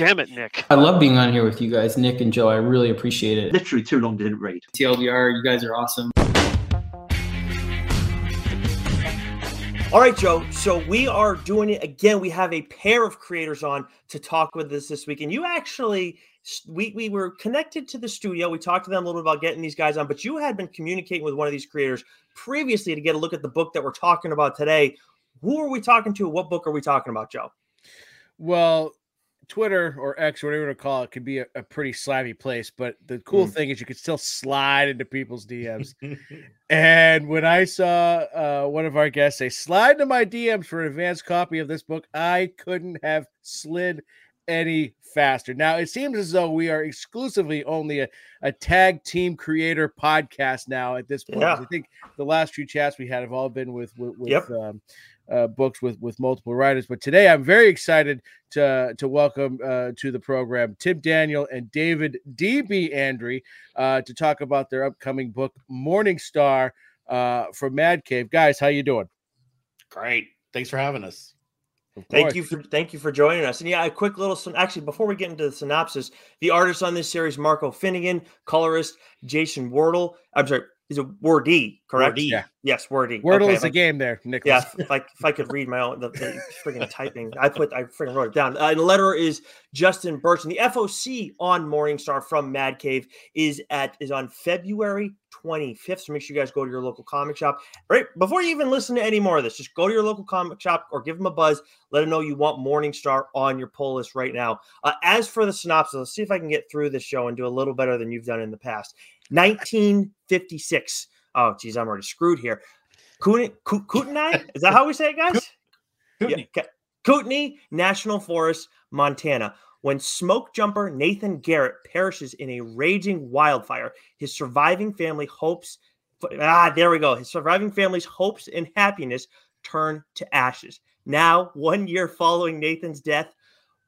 damn it, Nick. I love being on here with you guys, Nick and Joe. I really appreciate it. Literally too long didn't read. TLDR, you guys are awesome. All right, Joe. So we are doing it again. We have a pair of creators on to talk with us this week, and you actually we we were connected to the studio. We talked to them a little bit about getting these guys on, but you had been communicating with one of these creators previously to get a look at the book that we're talking about today. Who are we talking to? What book are we talking about, Joe? Well, Twitter or X or whatever you want to call it could be a, a pretty slimy place, but the cool Mm. thing is you could still slide into people's DMs. and when I saw uh, one of our guests say, slide into my DMs for an advanced copy of this book, I couldn't have slid any faster. Now, it seems as though we are exclusively only a, a tag team creator podcast now at this point. Yeah. I think the last few chats we had have all been with, with, with Yep. um, uh, books with, with multiple writers. But today I'm very excited to, to welcome uh, to the program Tim Daniel and David D.B. Andry uh, to talk about their upcoming book, Morning Star uh, from Mad Cave. Guys, how you doing? Great. Thanks for having us. Thank you for thank you for joining us. And yeah, a quick little syn- actually before we get into the synopsis, the artists on this series: Marco Finnegan, colorist Jason Wardle. I'm sorry, is a Wordie? Correct? Wordie. Yeah. Yes, Wordie. Wordle Okay, is a game there, Nicholas. Yeah, if I, if I could read my own the, the freaking typing, I put I freaking wrote it down. Uh, and the letter is Justin Birch, and the FOC on Morningstar from Mad Cave is at is on February 25th. So make sure you guys go to your local comic shop. Right before you even listen to any more of this, just go to your local comic shop or give them a buzz. Let them know you want Morningstar on your pull list right now. Uh, as for the synopsis, let's see if I can get through this show and do a little better than you've done in the past. 1956. Oh, geez, I'm already screwed here. Kootenai, Is that how we say it, guys? Kootenai. Yeah. Kootenai National Forest, Montana. When smoke jumper Nathan Garrett perishes in a raging wildfire, his surviving family hopes. Ah, there we go. His surviving family's hopes and happiness turn to ashes. Now, one year following Nathan's death,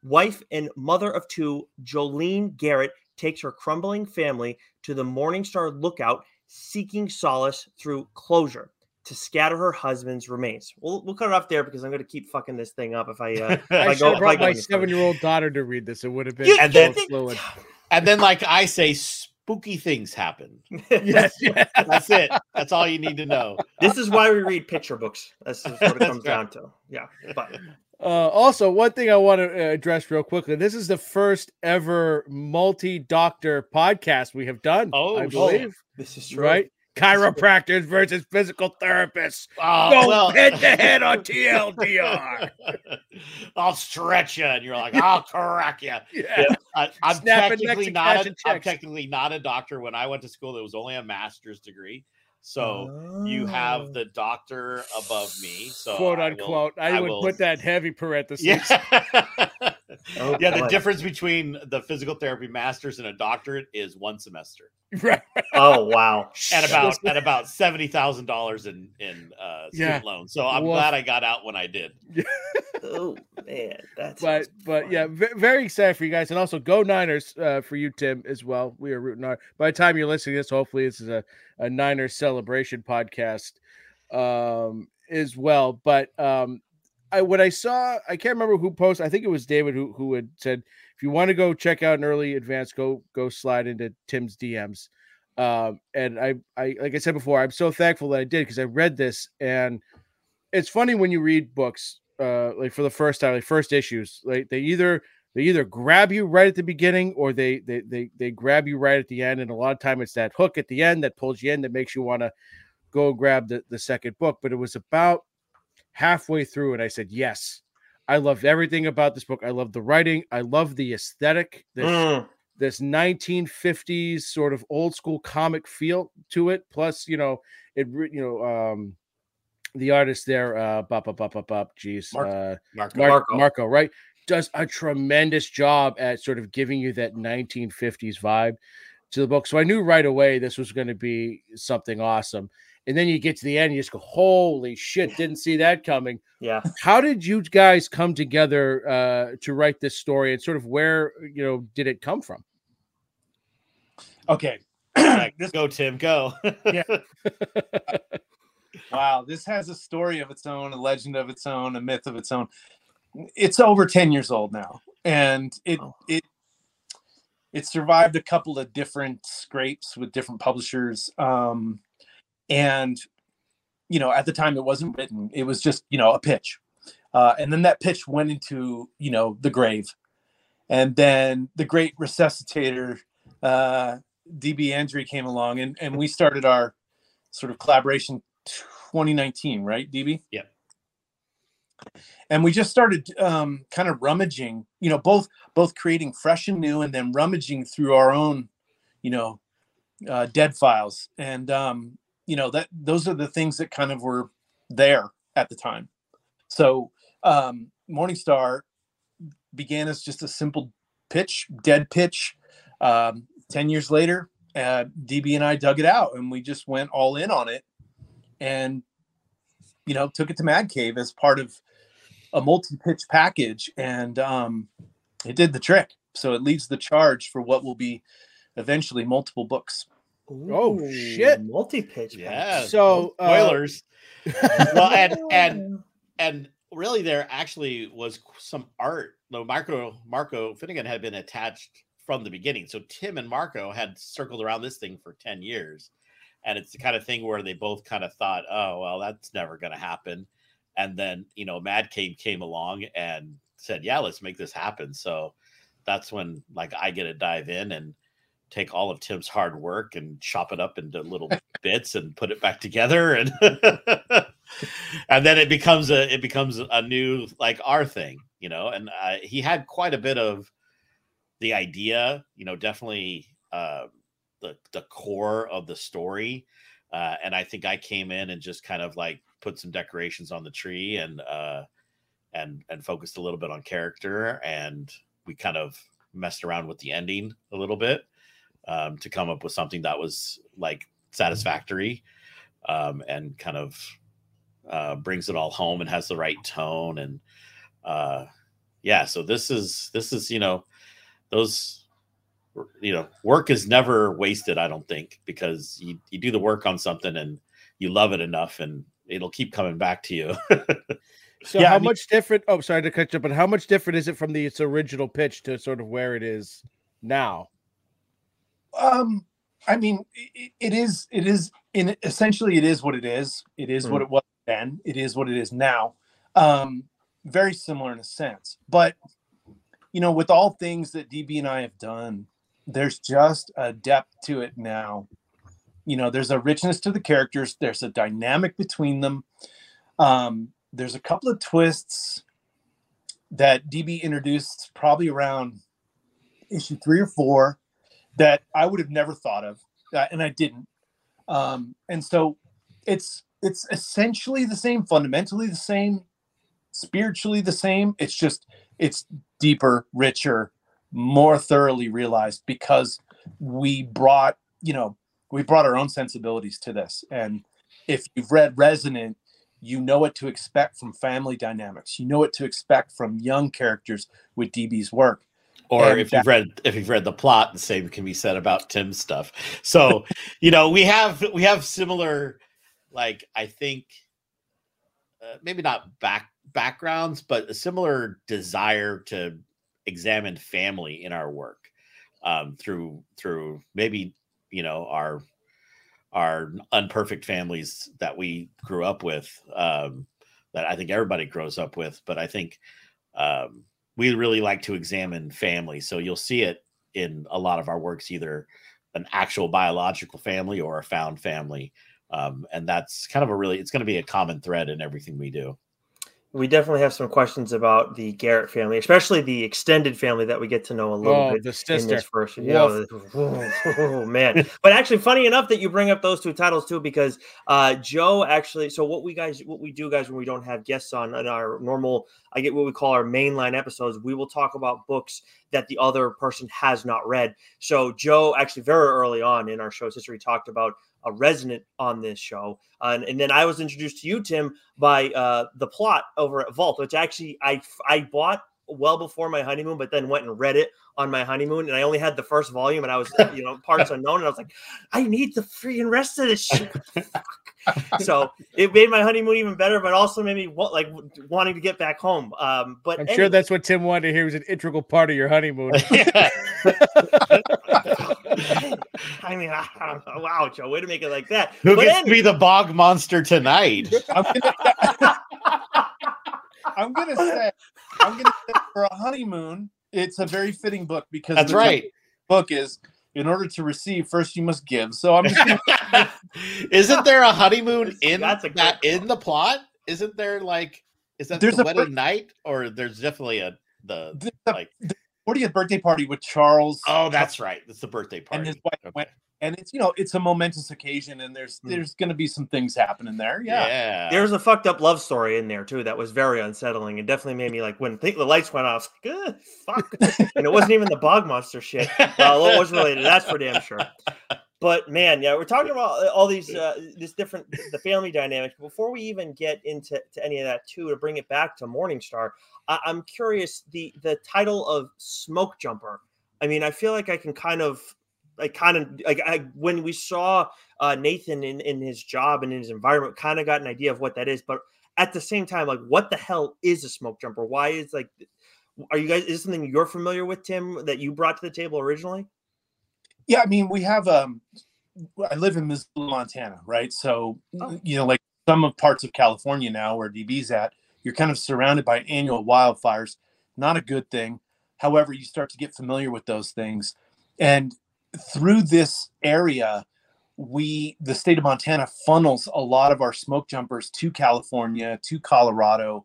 wife and mother of two, Jolene Garrett, takes her crumbling family to the Morningstar Lookout, seeking solace through closure to scatter her husband's remains. We'll, we'll cut it off there because I'm going to keep fucking this thing up if I. Uh, I I should go- have if I brought my seven-year-old daughter to read this. It would have been You- And then- fluid. And then, like I say, spooky things happen. Yes, yes. That's it. That's all you need to know. this is why we read picture books. That's just what it comes right. down to. Yeah, but Uh, also, one thing I want to uh, address real quickly: this is the first ever multi-doctor podcast we have done. Oh, I shit. believe, this is true. right? Chiropractors versus physical therapists. Oh, Go well- head to head on TLDR. I'll stretch you, and you're like, I'll crack you. Yeah. I, I'm Snapping technically not. A, checks. I'm technically not a doctor. When I went to school, there was only a master's degree. So you have the oh. doctor above me. So quote I will- unquote. I, would will- put that heavy parentheses. Yeah. Oh, yeah, the difference between the physical therapy master's and a doctorate is one semester, right. Oh wow. and about at about seventy thousand dollars in in uh, student Yeah. loans. So I'm Woof. glad I got out when I did. Oh man, that's But but yeah, v- very excited for you guys, and also go Niners uh, for you, Tim, as well. We are rooting our. By the time you're listening to this, hopefully this is a, a Niners celebration podcast um, as well. But um, I what I saw, I can't remember who posted. I think it was David who who had said, if you want to go check out an early advance, go go slide into Tim's DMs. Um, and I I like I said before, I'm so thankful that I did because I read this and it's funny when you read books uh like for the first time like first issues like they either they either grab you right at the beginning or they they they, they grab you right at the end and a lot of time it's that hook at the end that pulls you in that makes you want to go grab the, the second book but it was about halfway through and i said yes i loved everything about this book i love the writing i love the aesthetic this, Mm, this 1950s sort of old school comic feel to it plus you know it you know um the artist there uh bop bop bop bop bop geez Mark- uh Marco. Mar- Marco. Marco. right does a tremendous job at sort of giving you that 1950s vibe to the book so i knew right away this was going to be something awesome and then you get to the end you just go holy shit didn't see that coming yeah. how did you guys come together uh to write this story and sort of where you know did it come from Okay. Like, this, go Tim, go. yeah. wow, this has a story of its own, a legend of its own, a myth of its own. It's over 10 years old now. and it Oh. it it survived a couple of different scrapes with different publishers um and you know at the time it wasn't written it was just you know a pitch. Uh, and then that pitch went into you know the grave. And then the great resuscitator uh db Andry came along and and we started our sort of collaboration 2019 right db Yep. and we just started um kind of rummaging you know both both creating fresh and new and then rummaging through our own you know uh, dead files. And um you know that those are the things that kind of were there at the time. So um morningstar began as just a simple pitch dead pitch um 10 years later uh, db and i dug it out and we just went all in on it and you know took it to mad cave as part of a multi-pitch package and um it did the trick. So it leads the charge for what will be eventually multiple books Oh, shit. Multi-pitch. Yeah. So, uh, spoilers. well, and and and really, there actually was some art. Though Marco Marco Finnegan had been attached from the beginning, so Tim and Marco had circled around this thing for ten years, and it's the kind of thing where they both kind of thought, "Oh, well, that's never going to happen," and then you know, Mad Cave came along and said, "Yeah, let's make this happen." So that's when like I get to dive in and take all of Tim's hard work and chop it up into little bits and put it back together and and then it becomes a it becomes a new like our thing you know? And uh, he had quite a bit of the idea you know definitely uh the the core of the story uh and i think i came in and just kind of like put some decorations on the tree and uh and and focused a little bit on character and we kind of messed around with the ending a little bit um, to come up with something that was like satisfactory um, and kind of uh, brings it all home and has the right tone and uh, yeah so this is this is you know those you know work is never wasted i don't think because you, you do the work on something and you love it enough and it'll keep coming back to you So Yeah, how I mean- much different? Oh, sorry to cut you, but how much different is it from the its original pitch to sort of where it is now? Um i mean it, it is it is in essentially it is what it is. It is what it was then. It is what it is now. Um very similar in a sense. But you know with all things that db and i have done there's just a depth to it now. You know there's a richness to the characters. There's a dynamic between them. Um there's a couple of twists that db introduced probably around issue three or four that I would have never thought of, uh, and I didn't. Um, and so it's it's essentially the same, fundamentally the same, spiritually the same. It's just it's deeper, richer, more thoroughly realized because we brought you know we brought our own sensibilities to this. And if you've read Resonant, you know what to expect from family dynamics. You know what to expect from young characters with DB's work. Or And if you've read if you've read the plot the same can be said about tim's stuff. So you know we have we have similar like i think uh, maybe not back backgrounds but a similar desire to examine family in our work um through through maybe you know our our unperfect families that we grew up with um that i think everybody grows up with but i think um we really like to examine family. So you'll see it in a lot of our works, either an actual biological family or a found family. Um, and that's kind of a really, it's going to be a common thread in everything we do. We definitely have some questions about the Garrett family, especially the extended family that we get to know a little Oh, bit the in sister. this first. Yeah, oh, man. But actually, funny enough that you bring up those two titles too, because uh, Joe actually. So what we guys, what we do, guys, when we don't have guests on in our normal, I get what we call our mainline episodes. We will talk about books that the other person has not read. So Joe actually very early on in our show's history talked about a Resonant on this show, uh, and, and then I was introduced to you, Tim, by uh, the plot over at Vault, which actually I I bought well before my honeymoon, but then went and read it on my honeymoon, and I only had the first volume, and I was you know parts unknown, and I was like, I need the freaking rest of this shit. so it made my honeymoon even better, but also made me wa- like wanting to get back home. Um, but I'm anyway- sure that's what Tim wanted to hear was an integral part of your honeymoon. I mean, wow, Joe, way to make it like that. Who But gets any- to be the bog monster tonight? I'm gonna, I'm gonna say, I'm gonna say for a honeymoon, it's a very fitting book because That's the right. Book is in order to receive, first you must give. So I'm just gonna, Isn't there a honeymoon in That's a great that in the plot? Isn't there like is that There's the a wedding bir- night or there's definitely a the the, the like 40th birthday party with Charles. oh that's right it's the birthday party and his wife Okay. went, and it's you know it's a momentous occasion, and there's Hmm. there's gonna be some things happening there. Yeah. yeah There's a fucked up love story in there too that was very unsettling and definitely made me like when th- the lights went off, I was like, fuck, and it wasn't even the bog monster shit. Well, it was related, that's for damn sure. But man, yeah, we're talking about all these uh, this different the family dynamics. Before we even get into to any of that too, to bring it back to Morningstar, I- I'm curious the the title of Smoke Jumper. I mean, I feel like I can kind of I kind of like I, when we saw uh, Nathan in, in his job and in his environment, kind of got an idea of what that is. But at the same time, like, what the hell is a smoke jumper? Why is like, are you guys is this something you're familiar with, Tim, that you brought to the table originally? Yeah, I mean, we have um I live in Missoula, Montana, right? So Oh. you know, like some of parts of California now where DB's at, you're kind of surrounded by annual wildfires. Not a good thing. However, you start to get familiar with those things. And through this area, we the state of Montana funnels a lot of our smoke jumpers to California, to Colorado.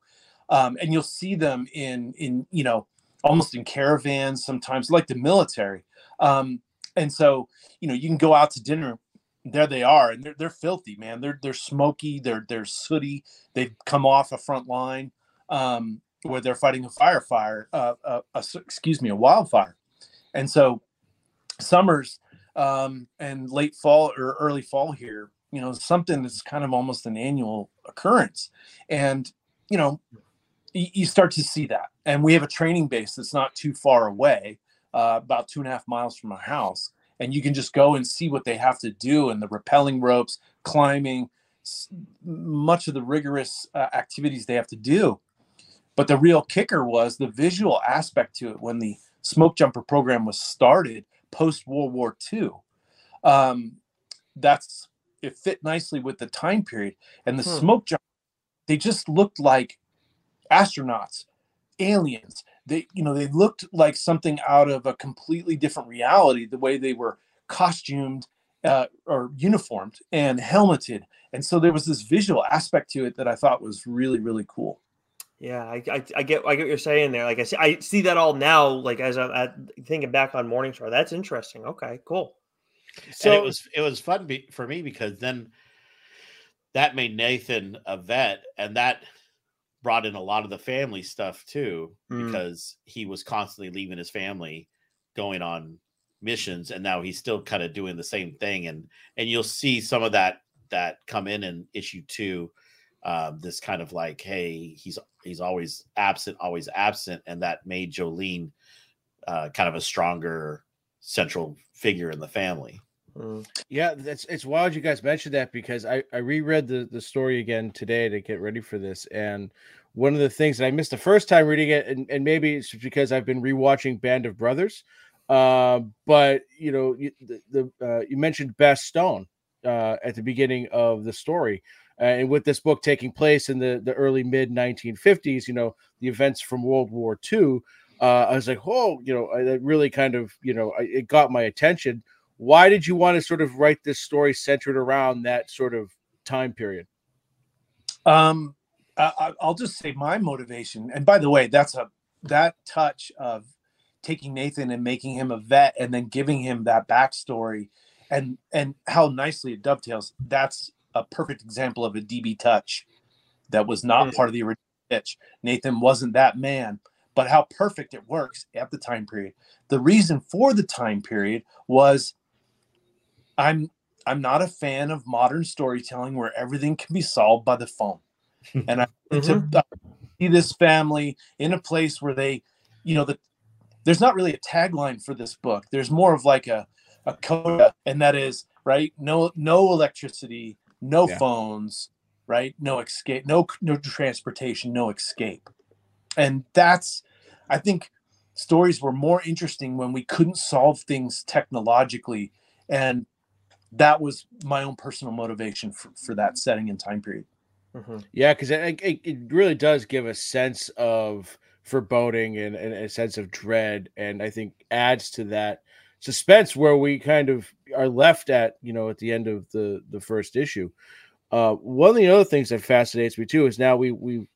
Um, and you'll see them in in you know almost in caravans sometimes like the military um, and so you know you can go out to dinner there they are and they're, they're filthy man. They're they're smoky they're they're sooty. They've come off a front line um, where they're fighting a fire fire uh, uh, excuse me a wildfire. And so summers um, and late fall or early fall here you know something that's kind of almost an annual occurrence. And you know you start to see that. And we have a training base that's not too far away uh, about two and a half miles from our house and you can just go and see what they have to do and the rappelling ropes climbing much of the rigorous uh, activities they have to do but the real kicker was the visual aspect to it when the smoke jumper program was started post world war ii um, that's it fit nicely with the time period and the Hmm. smoke jump they just looked like astronauts aliens they you know they looked like something out of a completely different reality the way they were costumed uh, or uniformed and helmeted and so there was this visual aspect to it that i thought was really really cool Yeah, I, I, I get I get what you're saying there. Like I see, I see that all now. Like as I'm at, thinking back on Morningstar, that's interesting. Okay, cool. so it was it was fun be, for me because then that made Nathan a vet, and that brought in a lot of the family stuff too, Mm. because he was constantly leaving his family, going on missions, and now he's still kind of doing the same thing, and and you'll see some of that that come in in issue two. Um, this kind of like, hey, he's he's always absent, always absent, and that made Jolene uh, kind of a stronger central figure in the family. Mm. Yeah, that's it's wild you guys mentioned that because I I reread the the story again today to get ready for this, and one of the things that I missed the first time reading it, and, and maybe it's because I've been rewatching Band of Brothers, uh, but you know you, the, the uh, you mentioned Bastogne uh, at the beginning of the story, and with this book taking place in the the early mid 1950s, you know the events from World War II. Uh, I was like, oh, you know, that really kind of, you know, I, it got my attention why did you want to sort of write this story centered around that sort of time period Um, I- I'll just say my motivation. And by the way, that's a that touch of taking Nathan and making him a vet, and then giving him that backstory, and and how nicely it dovetails. That's a perfect example of a DB touch that was not Mm. part of the original pitch. Nathan wasn't that man, but how perfect it works at the time period. The reason for the time period was I'm I'm not a fan of modern storytelling where everything can be solved by the phone. And I to uh, see this family in a place where they you know the there's not really a tagline for this book. There's more of like a a coda, and that is right. No no electricity, no Yeah. phones, right? No escape, no no transportation, no escape, and that's I think stories were more interesting when we couldn't solve things technologically, and that was my own personal motivation for, for that setting and time period. Mhm. Yeah, because it, it, it really does give a sense of foreboding and, and a sense of dread, and I think adds to that suspense where we kind of are left at, you know, at the end of the the first issue. Uh, one of the other things that fascinates me too is now we we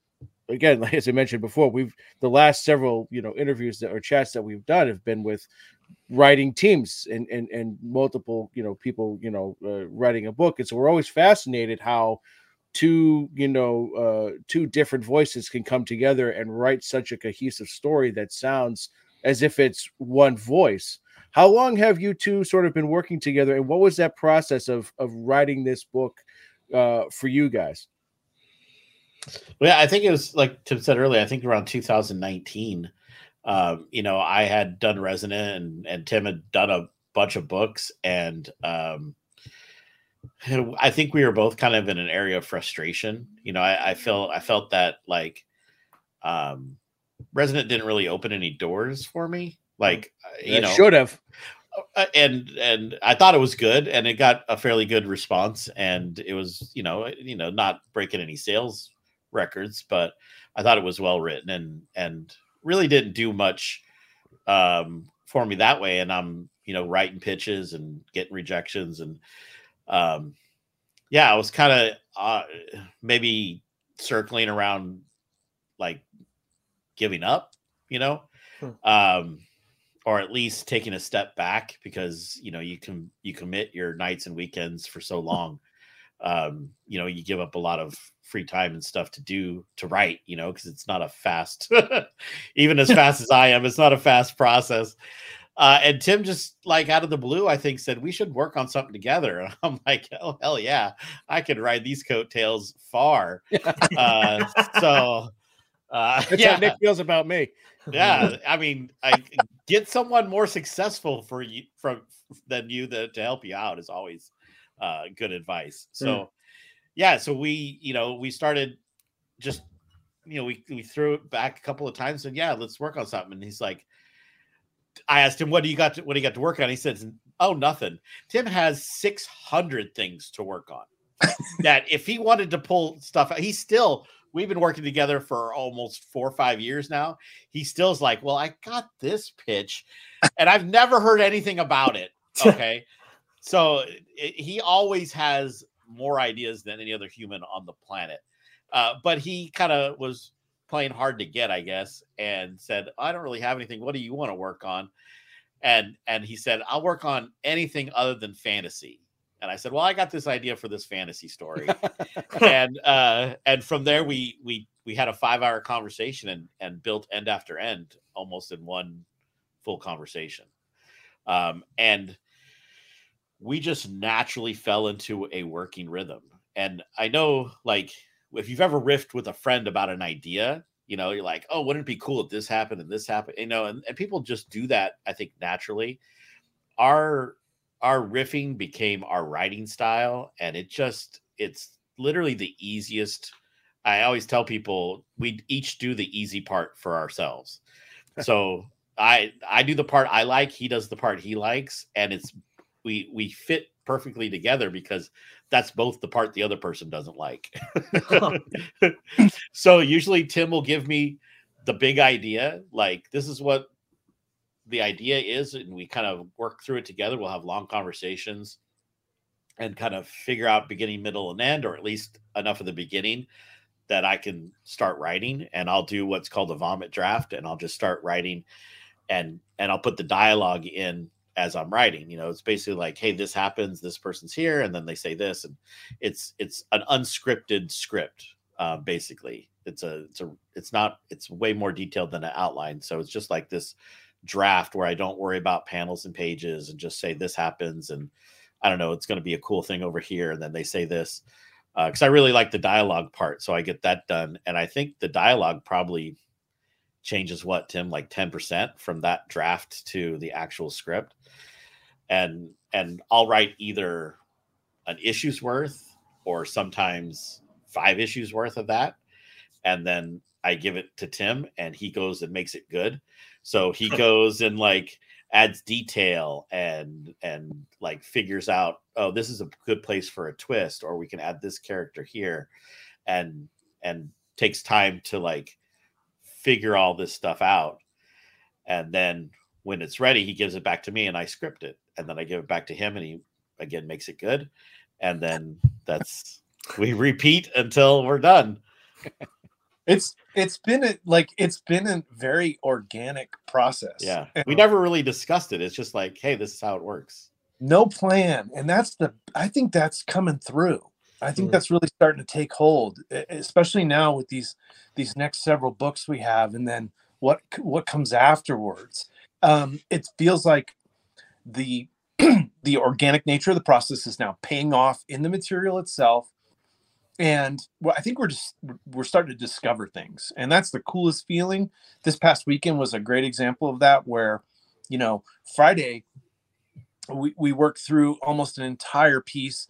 again, like as I mentioned before, we've the last several you know interviews that or chats that we've done have been with writing teams and and and multiple you know people you know uh, writing a book, and so we're always fascinated how two you know uh two different voices can come together and write such a cohesive story that sounds as if it's one voice how long have you two sort of been working together and what was that process of of writing this book uh for you guys Well, yeah, I think it was like Tim said earlier. I think around 2019. Um, you know, I had done Resonant, and and Tim had done a bunch of books, and um, I think we were both kind of in an area of frustration. You know, I, I felt I felt that like um, Resonant didn't really open any doors for me. Like, uh, you That know, should have uh, and and I thought it was good, and it got a fairly good response, and it was you know you know not breaking any sales records, but I thought it was well written and and really didn't do much um, for me that way. And I'm you know writing pitches and getting rejections, and um, yeah, I was kind of uh, maybe circling around like giving up, you know. Hmm. Um, or at least taking a step back because you know you can you commit your nights and weekends for so long um you know you give up a lot of free time and stuff to do to write you know because it's not a fast even as fast as i am it's not a fast process uh and tim just like out of the blue i think said we should work on something together. And i'm like oh hell yeah. I could ride these coattails far. Uh so uh that's yeah. How nick feels about me. Yeah i mean i get someone more successful for you from than you that to help you out is always uh good advice. So yeah so we you know we started just you know we we threw it back a couple of times and yeah let's work on something. And he's like i asked him what do you got to, what do you got to work on he says oh nothing tim has 600 things to work on that if he wanted to pull stuff out he still we've been working together for almost four or five years now he still's like, well, I got this pitch and I've never heard anything about it. Okay. so it, he always has more ideas than any other human on the planet. Uh, but he kind of was playing hard to get, I guess, and said, I don't really have anything. What do you want to work on? And and he said, I'll work on anything other than fantasy. And I said, Well, I got this idea for this fantasy story. and uh and from there we we we had a five hour conversation and and built end after end almost in one full conversation um and we just naturally fell into a working rhythm and i know like if you've ever riffed with a friend about an idea you know you're like oh wouldn't it be cool if this happened and this happened? You know and, and people just do that i think naturally. Our our riffing became our writing style and it just it's literally the easiest. I always tell people we each do the easy part for ourselves. So i i do the part i like he does the part he likes and it's we we fit perfectly together because that's both the part the other person doesn't like. So usually tim will give me the big idea like this is what the idea is and we kind of work through it together. We'll have long conversations and kind of figure out beginning middle and end or at least enough of the beginning that i can start writing and i'll do what's called a vomit draft and i'll just start writing and and i'll put the dialogue in as i'm writing you know it's basically like hey this happens this person's here and then they say this and it's it's an unscripted script uh, basically. It's a it's a it's not it's way more detailed than an outline so it's just like this draft where I don't worry about panels and pages and just say this happens and I don't know it's going to be a cool thing over here and then they say this because I really like the dialogue part so I get that done and I think the dialogue probably changes what Tim like 10% from that draft to the actual script. And and I'll write either an issue's worth or sometimes five issues worth of that. And then I give it to Tim and he goes and makes it good. So he goes and like adds detail and and like figures out oh this is a good place for a twist or we can add this character here and and takes time to like figure all this stuff out. And then when it's ready he gives it back to me and I script it. And then I give it back to him and he again makes it good. And then that's we repeat until we're done. It's it's been a, like it's been a very organic process. Yeah. We never really discussed it. It's just like hey this is how it works. No plan. And that's the i think that's coming through i think Mhm. that's really starting to take hold especially now with these these next several books we have and then what what comes afterwards um it feels like the the organic nature of the process is now paying off in the material itself and well, I think we're just we're starting to discover things, and that's the coolest feeling. This past weekend was a great example of that, where you know Friday we we worked through almost an entire piece,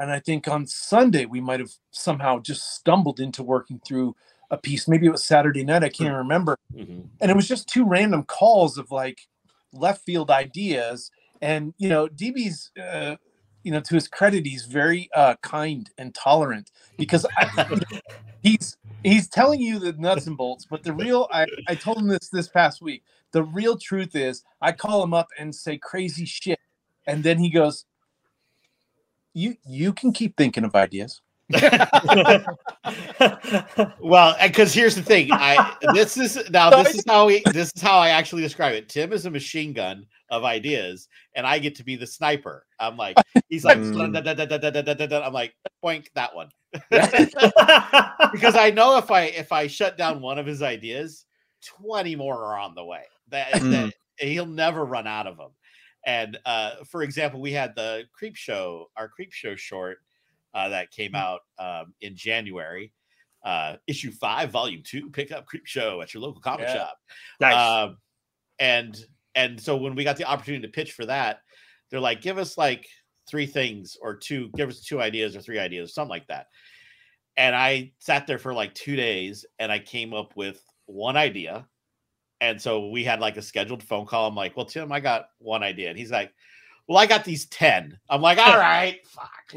and I think on Sunday we might have somehow just stumbled into working through a piece. Maybe it was Saturday night, I can't remember, Mhm. and it was just two random calls of like left field ideas and you know db's uh, you know to his credit he's very uh kind and tolerant because I, he's he's telling you the nuts and bolts but the real I, I told him this this past week the real truth is i call him up and say crazy shit and then he goes you you can keep thinking of ideas. Well because here's the thing i this is now this is how we this is how i actually describe it. Tim is a machine gun of ideas and i get to be the sniper. I'm like he's like Mm. I'm like boink that one. Because i know if i if i shut down one of his ideas 20 more are on the way. That, Mm. that he'll never run out of them and uh for example we had the Creepshow our Creepshow short uh, that came out um, in January. Uh, issue five, volume two. Pick up Creepshow at your local comic Yeah. shop. nice. Um, and and so when we got the opportunity to pitch for that, they're like, give us like three things or two, give us two ideas or three ideas, something like that. And I sat there for like two days and I came up with one idea. And so we had like a scheduled phone call. I'm like, well, Tim, I got one idea. And he's like, well, I got these 10. I'm like, all right, fuck.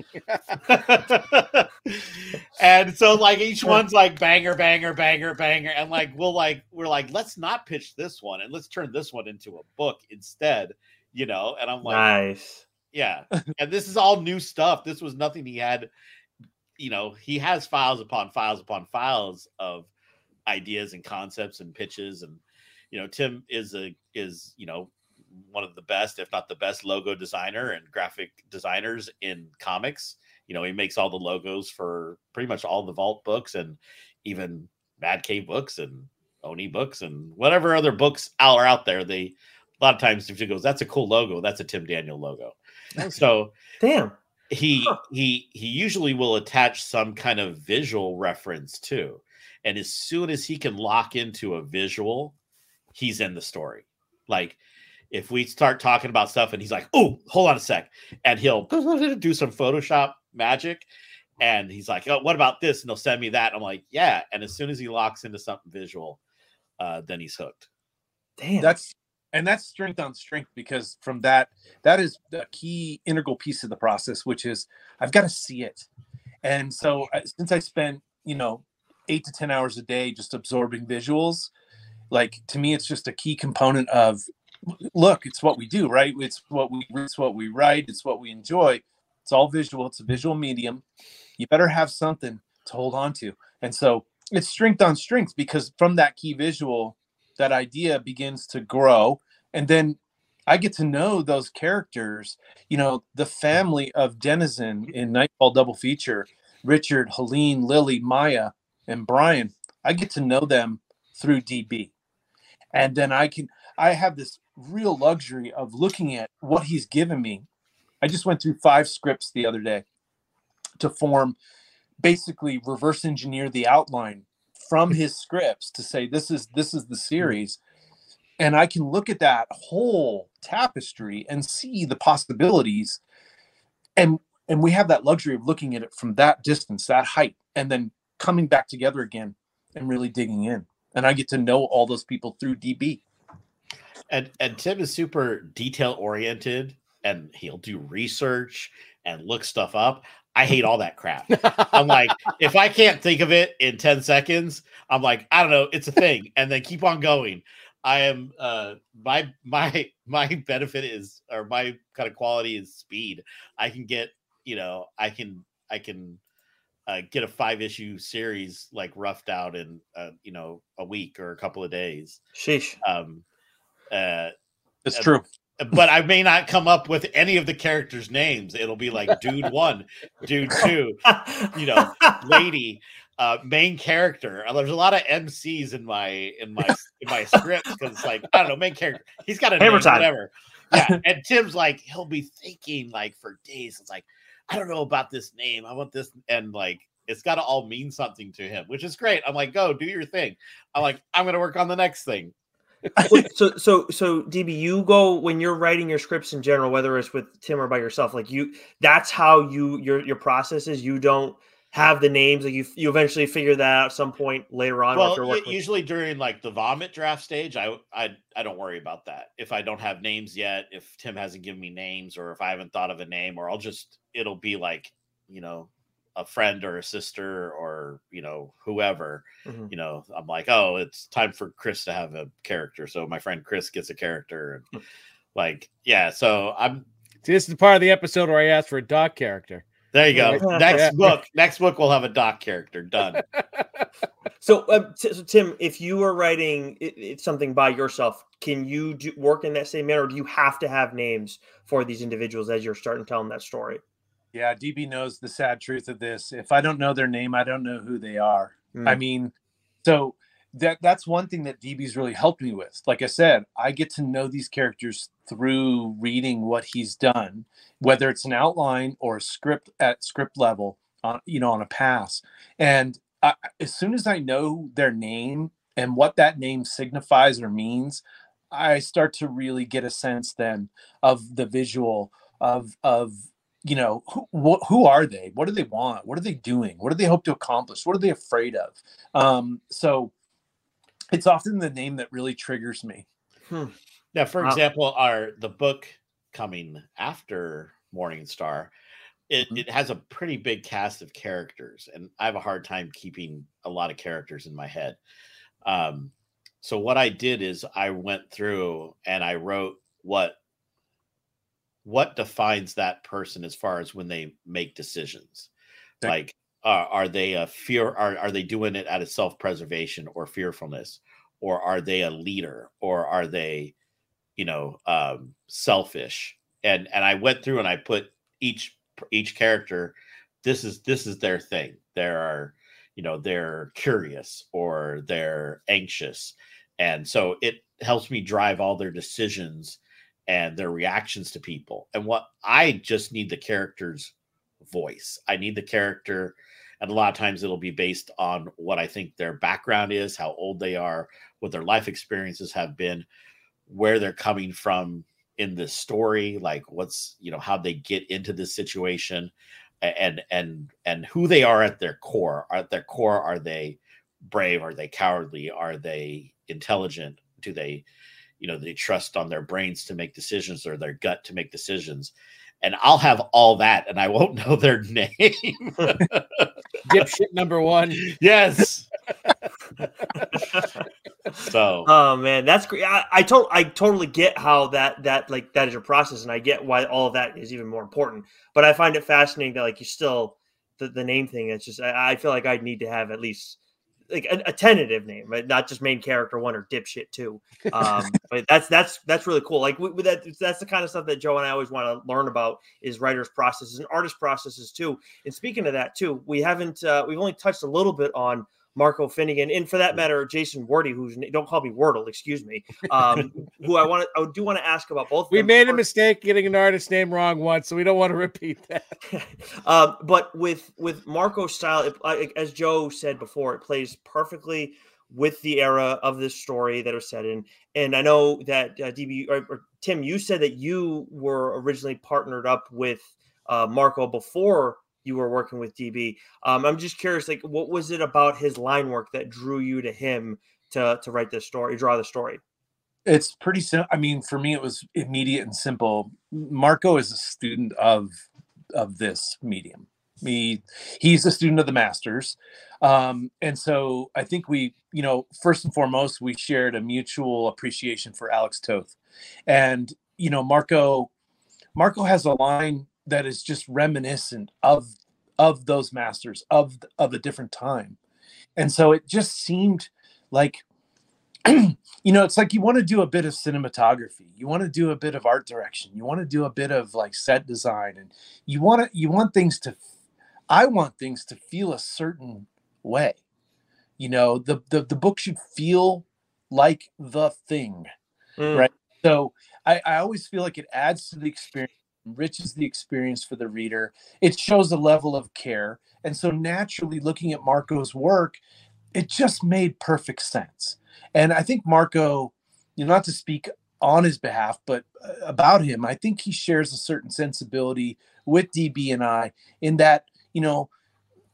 and so like each one's like banger, banger, banger, banger. And like we'll like we're like, let's not pitch this one and let's turn this one into a book instead, you know. And I'm like, nice. yeah. And this is all new stuff. This was nothing he had, you know, he has files upon files upon files of ideas and concepts and pitches. And, you know, Tim is a is, you know, one of the best, if not the best logo designer and graphic designers in comics. You know, he makes all the logos for pretty much all the vault books and even Mad Cave books and Oni books and whatever other books are out there. They a lot of times if he goes, that's a cool logo, that's a Tim Daniel logo. So Damn. he Huh. he he usually will attach some kind of visual reference too. And as soon as he can lock into a visual, he's in the story. Like if we start talking about stuff and he's like, "Oh, hold on a sec," and he'll do some Photoshop magic, and he's like, "Oh, what about this?" And they'll send me that. I'm like, "Yeah." And as soon as he locks into something visual, uh, then he's hooked. Damn. that's and that's strength on strength because from that that is the key integral piece of the process which is i've got to see it and so uh, since i spent you know eight to ten hours a day just absorbing visuals like to me it's just a key component of look it's what we do right? It's what we it's what we write it's what we enjoy. It's all visual it's a visual medium. You better have something to hold on to. And so it's strength on strength because from that key visual that idea begins to grow. And then i get to know those characters. You know the family of denizen in nightfall double feature richard helene lily maya and brian i get to know them through db and then i can i have this real luxury of looking at what he's given me. I just went through five scripts the other day to form basically reverse engineer the outline from mm-hmm. his scripts to say this is this is the mm-hmm. series. And i can look at that whole tapestry and see the possibilities. And and we have that luxury of looking at it from that distance that height and then coming back together again and really digging in and i get to know all those people through db and and tim is super detail oriented and he'll do research and look stuff up I hate all that crap. I'm like, if I can't think of it in 10 seconds, I'm like, I don't know, it's a thing, and then keep on going. I am uh my my my benefit is or my kind of quality is speed. I can get, you know, I can I can uh, get a five issue series like roughed out in uh, you know a week or a couple of days. Sheesh. Um uh it's true but I may not come up with any of the characters' names. It'll be like dude one, dude two, you know, lady, uh, main character. Uh, there's a lot of MCs in my in my in my scripts because it's like I don't know, main character. He's got a Hammer name, time. whatever. Yeah, and Tim's like he'll be thinking like for days. It's like I don't know about this name. I want this, and like it's got to all mean something to him, which is great. I'm like, go do your thing. I'm like, I'm gonna work on the next thing. So so so DB, you go when you're writing your scripts in general, whether it's with Tim or by yourself, like you that's how you your your process is. You don't have the names, like you you eventually figure that out at some point later on. Well, you're with- usually during like the vomit draft stage, I I I don't worry about that. If I don't have names yet, if Tim hasn't given me names, or if I haven't thought of a name, or I'll just it'll be like you know a friend or a sister or you know whoever Mhm. you know i'm like oh it's time for chris to have a character so my friend chris gets a character Hmm. and like yeah so i'm See, this is the part of the episode where I asked for a dog character. There you go Yeah. next Yeah. book next book we'll have a doc character done So, um, t- so Tim, if you are writing it, it's something by yourself, can you do, work in that same manner? Or do you have to have names for these individuals as you're starting telling that story? yeah db knows the sad truth of this if i don't know their name i don't know who they are I Mm. mean, so that that's one thing that DB's really helped me with. Like I said, I get to know these characters through reading what he's done, whether it's an outline or a script at script level, on you know, on a pass. And I, as soon as I know their name and what that name signifies or means, I start to really get a sense then of the visual of of you know who, wh- who are they? What do they want? What are they doing? What do they hope to accomplish? What are they afraid of? Um so it's often the name that really triggers me Now, for Wow. example, our the book coming after Morning Star, it, Mhm. it has a pretty big cast of characters, and I have a hard time keeping a lot of characters in my head. Um, so what I did is I went through and I wrote what what defines that person as far as when they make decisions. Okay. Like, uh, are they a fear? Are are they doing it out of self preservation or fearfulness, or are they a leader, or are they, you know, um, selfish? And and I went through and I put each each character. This is this is their thing. There are, you know, they're curious or they're anxious, and so it helps me drive all their decisions and their reactions to people. And what I just need the character's voice. I need the character, and a lot of times it'll be based on what I think their background is, how old they are, what their life experiences have been, where they're coming from in this story, like what's you know how they get into this situation, and and and who they are at their core. At their core, are they brave? Are they cowardly? Are they intelligent? Do they you know they trust on their brains to make decisions or their gut to make decisions and i'll have all that and i won't know their name Dipshit number one. yes so Oh man, that's great. I, I to- I totally get how that that like that is your process, and I get why all of that is even more important. But I find it fascinating that like you still the, the name thing. It's just I, I feel like I'd need to have at least like a, a tentative name, right? not just main character one or dipshit two. Um, but that's that's that's really cool. Like with, that, that's the kind of stuff that Joe and I always want to learn about is writers' processes and artist processes too. And speaking of that too, we haven't uh, we've only touched a little bit on Marco Finnegan, and for that matter, Jason Wordie, who's don't call me Wordle, excuse me. Um, who I want to, I do want to ask about both. We made a mistake getting an artist name wrong once, so we don't want to repeat that. um, but with with Marco's style, it, as Joe said before, it plays perfectly with the era of this story that are set in. And I know that uh, DB or, or, Tim, you said that you were originally partnered up with uh, Marco before you were working with DB. Um, I'm just curious, like, what was it about his line work that drew you to him to to write this story, draw the story? It's pretty simple. I mean, for me, it was immediate and simple. Marco is a student of of this medium. Me, he's a student of the masters, um, and so I think we, you know, first and foremost, we shared a mutual appreciation for Alex Toth, and you know, Marco, Marco has a line that is just reminiscent of of those masters of of a different time. And so it just seemed like you know it's like you want to do a bit of cinematography you want to do a bit of art direction you want to do a bit of like set design and you want to you want things to i want things to feel a certain way. You know the the, the book should feel like the thing mm. right? So I, I always feel like it adds to the experience enriches the experience for the reader. It shows a level of care. And so, naturally, looking at Marco's work, it just made perfect sense. And I think Marco, you know, not to speak on his behalf, but uh, about him, I think he shares a certain sensibility with DB and I in that, you know,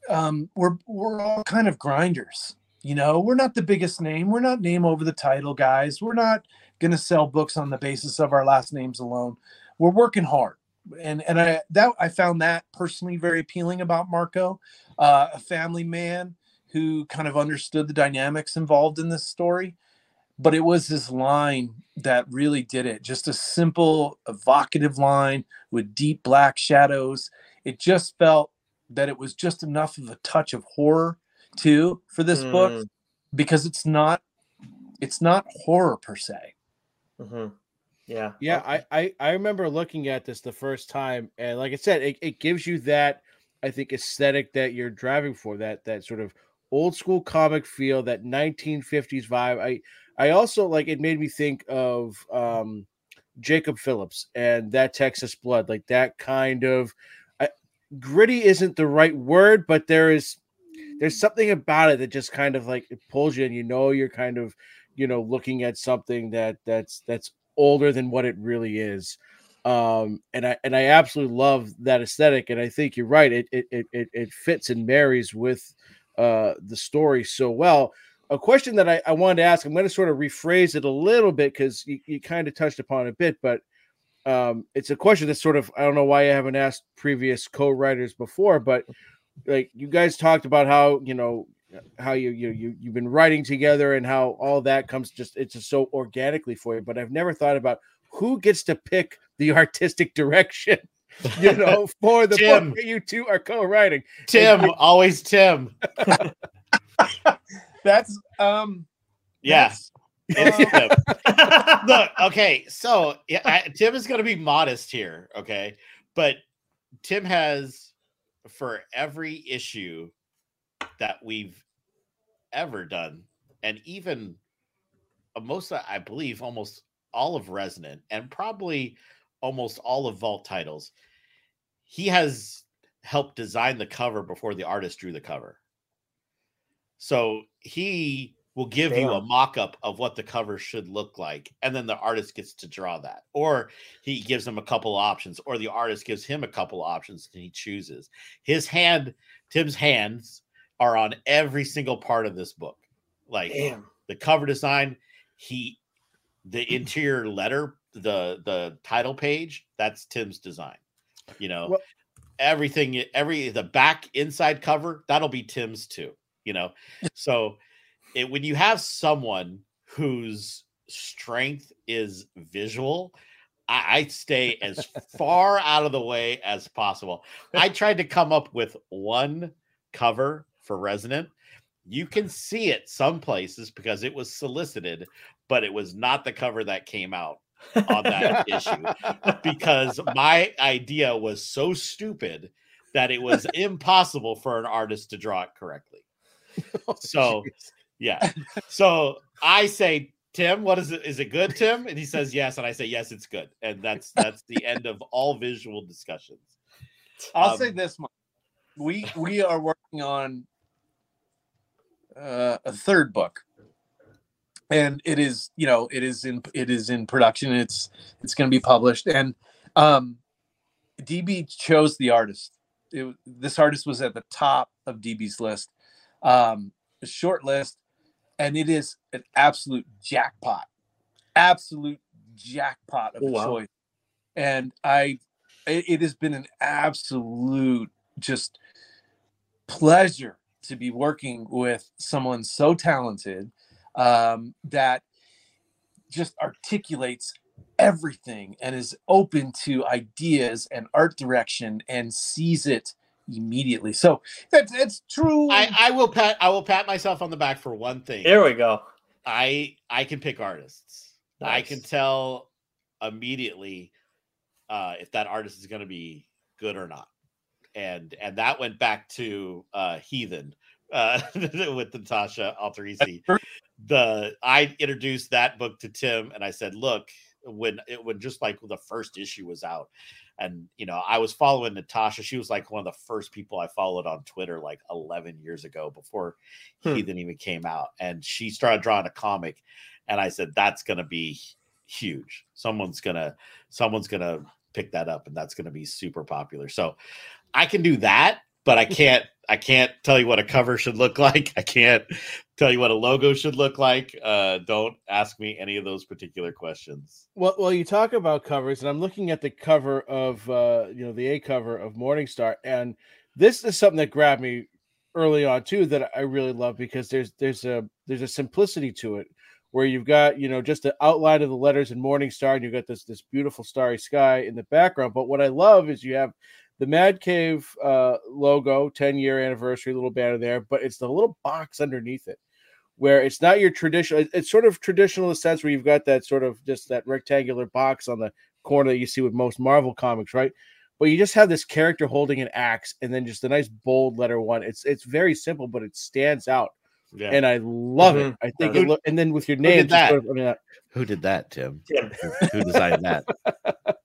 um, we're we're all kind of grinders. You know, we're not the biggest name. We're not name over the title guys. We're not going to sell books on the basis of our last names alone. We're working hard and and I that I found that personally very appealing about Marco, uh, a family man who kind of understood the dynamics involved in this story. But it was his line that really did it. Just a simple, evocative line with deep black shadows. It just felt that it was just enough of a touch of horror too for this mm. book because it's not it's not horror per se. Mm-hmm. Yeah. Yeah. I, I, I remember looking at this the first time. And like I said, it, it gives you that, I think, aesthetic that you're driving for that, that sort of old school comic feel, that 1950s vibe. I, I also like it made me think of um, Jacob Phillips and that Texas blood, like that kind of I, gritty isn't the right word, but there is, there's something about it that just kind of like it pulls you and you know, you're kind of, you know, looking at something that that's, that's older than what it really is. Um, and I and I absolutely love that aesthetic. And I think you're right. It it it it fits and marries with uh, the story so well. A question that I, I wanted to ask, I'm going to sort of rephrase it a little bit because you, you kind of touched upon a bit, but um, it's a question that's sort of I don't know why I haven't asked previous co-writers before, but like you guys talked about how you know how you you you you've been writing together and how all that comes just it's just so organically for you. But I've never thought about who gets to pick the artistic direction. You know, for the Tim. book you two are co-writing. Tim, and, always Tim. that's um yes. Yeah. Uh, Look, okay, so yeah, I, Tim is going to be modest here, okay, but Tim has for every issue that we've ever done, and even uh, most, I believe, almost all of Resonant, and probably almost all of Vault titles. He has helped design the cover before the artist drew the cover. So he will give Damn. you a mock-up of what the cover should look like and then the artist gets to draw that or he gives them a couple options or the artist gives him a couple options and he chooses his hand tim's hands are on every single part of this book. Like Damn. the cover design, he the interior letter, the the title page, that's Tim's design. You know, well, everything every the back inside cover, that'll be Tim's too, you know. so it, when you have someone whose strength is visual, I, I stay as far out of the way as possible. I tried to come up with one cover for Resonant. You can see it some places because it was solicited, but it was not the cover that came out on that issue because my idea was so stupid that it was impossible for an artist to draw it correctly. So yeah. So I say, Tim, what is it? Is it good, Tim? And he says yes, and I say yes, it's good. And that's that's the end of all visual discussions. I'll Um, say this much: we we are working on uh, a third book, and it is you know it is in it is in production. It's it's going to be published, and um, DB chose the artist. It, this artist was at the top of DB's list, um, a short list, and it is an absolute jackpot, absolute jackpot of Oh, a wow. choice. And I, it, it has been an absolute just pleasure to be working with someone so talented um, that just articulates everything and is open to ideas and art direction and sees it immediately. So that's it's true. I, I will pat I will pat myself on the back for one thing. There we go. I I can pick artists. I can tell immediately uh, if that artist is going to be good or not. And and that went back to uh, Heathen uh, with Natasha Alterici. The I introduced that book to Tim, and I said, "Look, when it when just like the first issue was out, and you know I was following Natasha. She was like one of the first people I followed on Twitter like 11 years ago before Hmm. Heathen even came out, and she started drawing a comic, and I said that's gonna be huge. Someone's gonna someone's gonna pick that up, and that's gonna be super popular. So I can do that, but I can't I can't tell you what a cover should look like. I can't tell you what a logo should look like. Uh, don't ask me any of those particular questions. Well, well, you talk about covers, and I'm looking at the cover of uh, you know the A cover of Morning Star, and this is something that grabbed me early on too that I really love because there's there's a there's a simplicity to it where you've got you know just the outline of the letters in Morning Star, and you've got this this beautiful starry sky in the background. But what I love is you have the Mad Cave uh, logo, 10 year anniversary, little banner there, but it's the little box underneath it where it's not your traditional it's sort of traditional in the sense where you've got that sort of just that rectangular box on the corner that you see with most marvel comics right but you just have this character holding an axe and then just a nice bold letter one it's it's very simple but it stands out Yeah. and i love it i think Who- it look and then with your did name just that? sort of- I mean, uh, Who did that, Tim? Tim. Who, who designed that?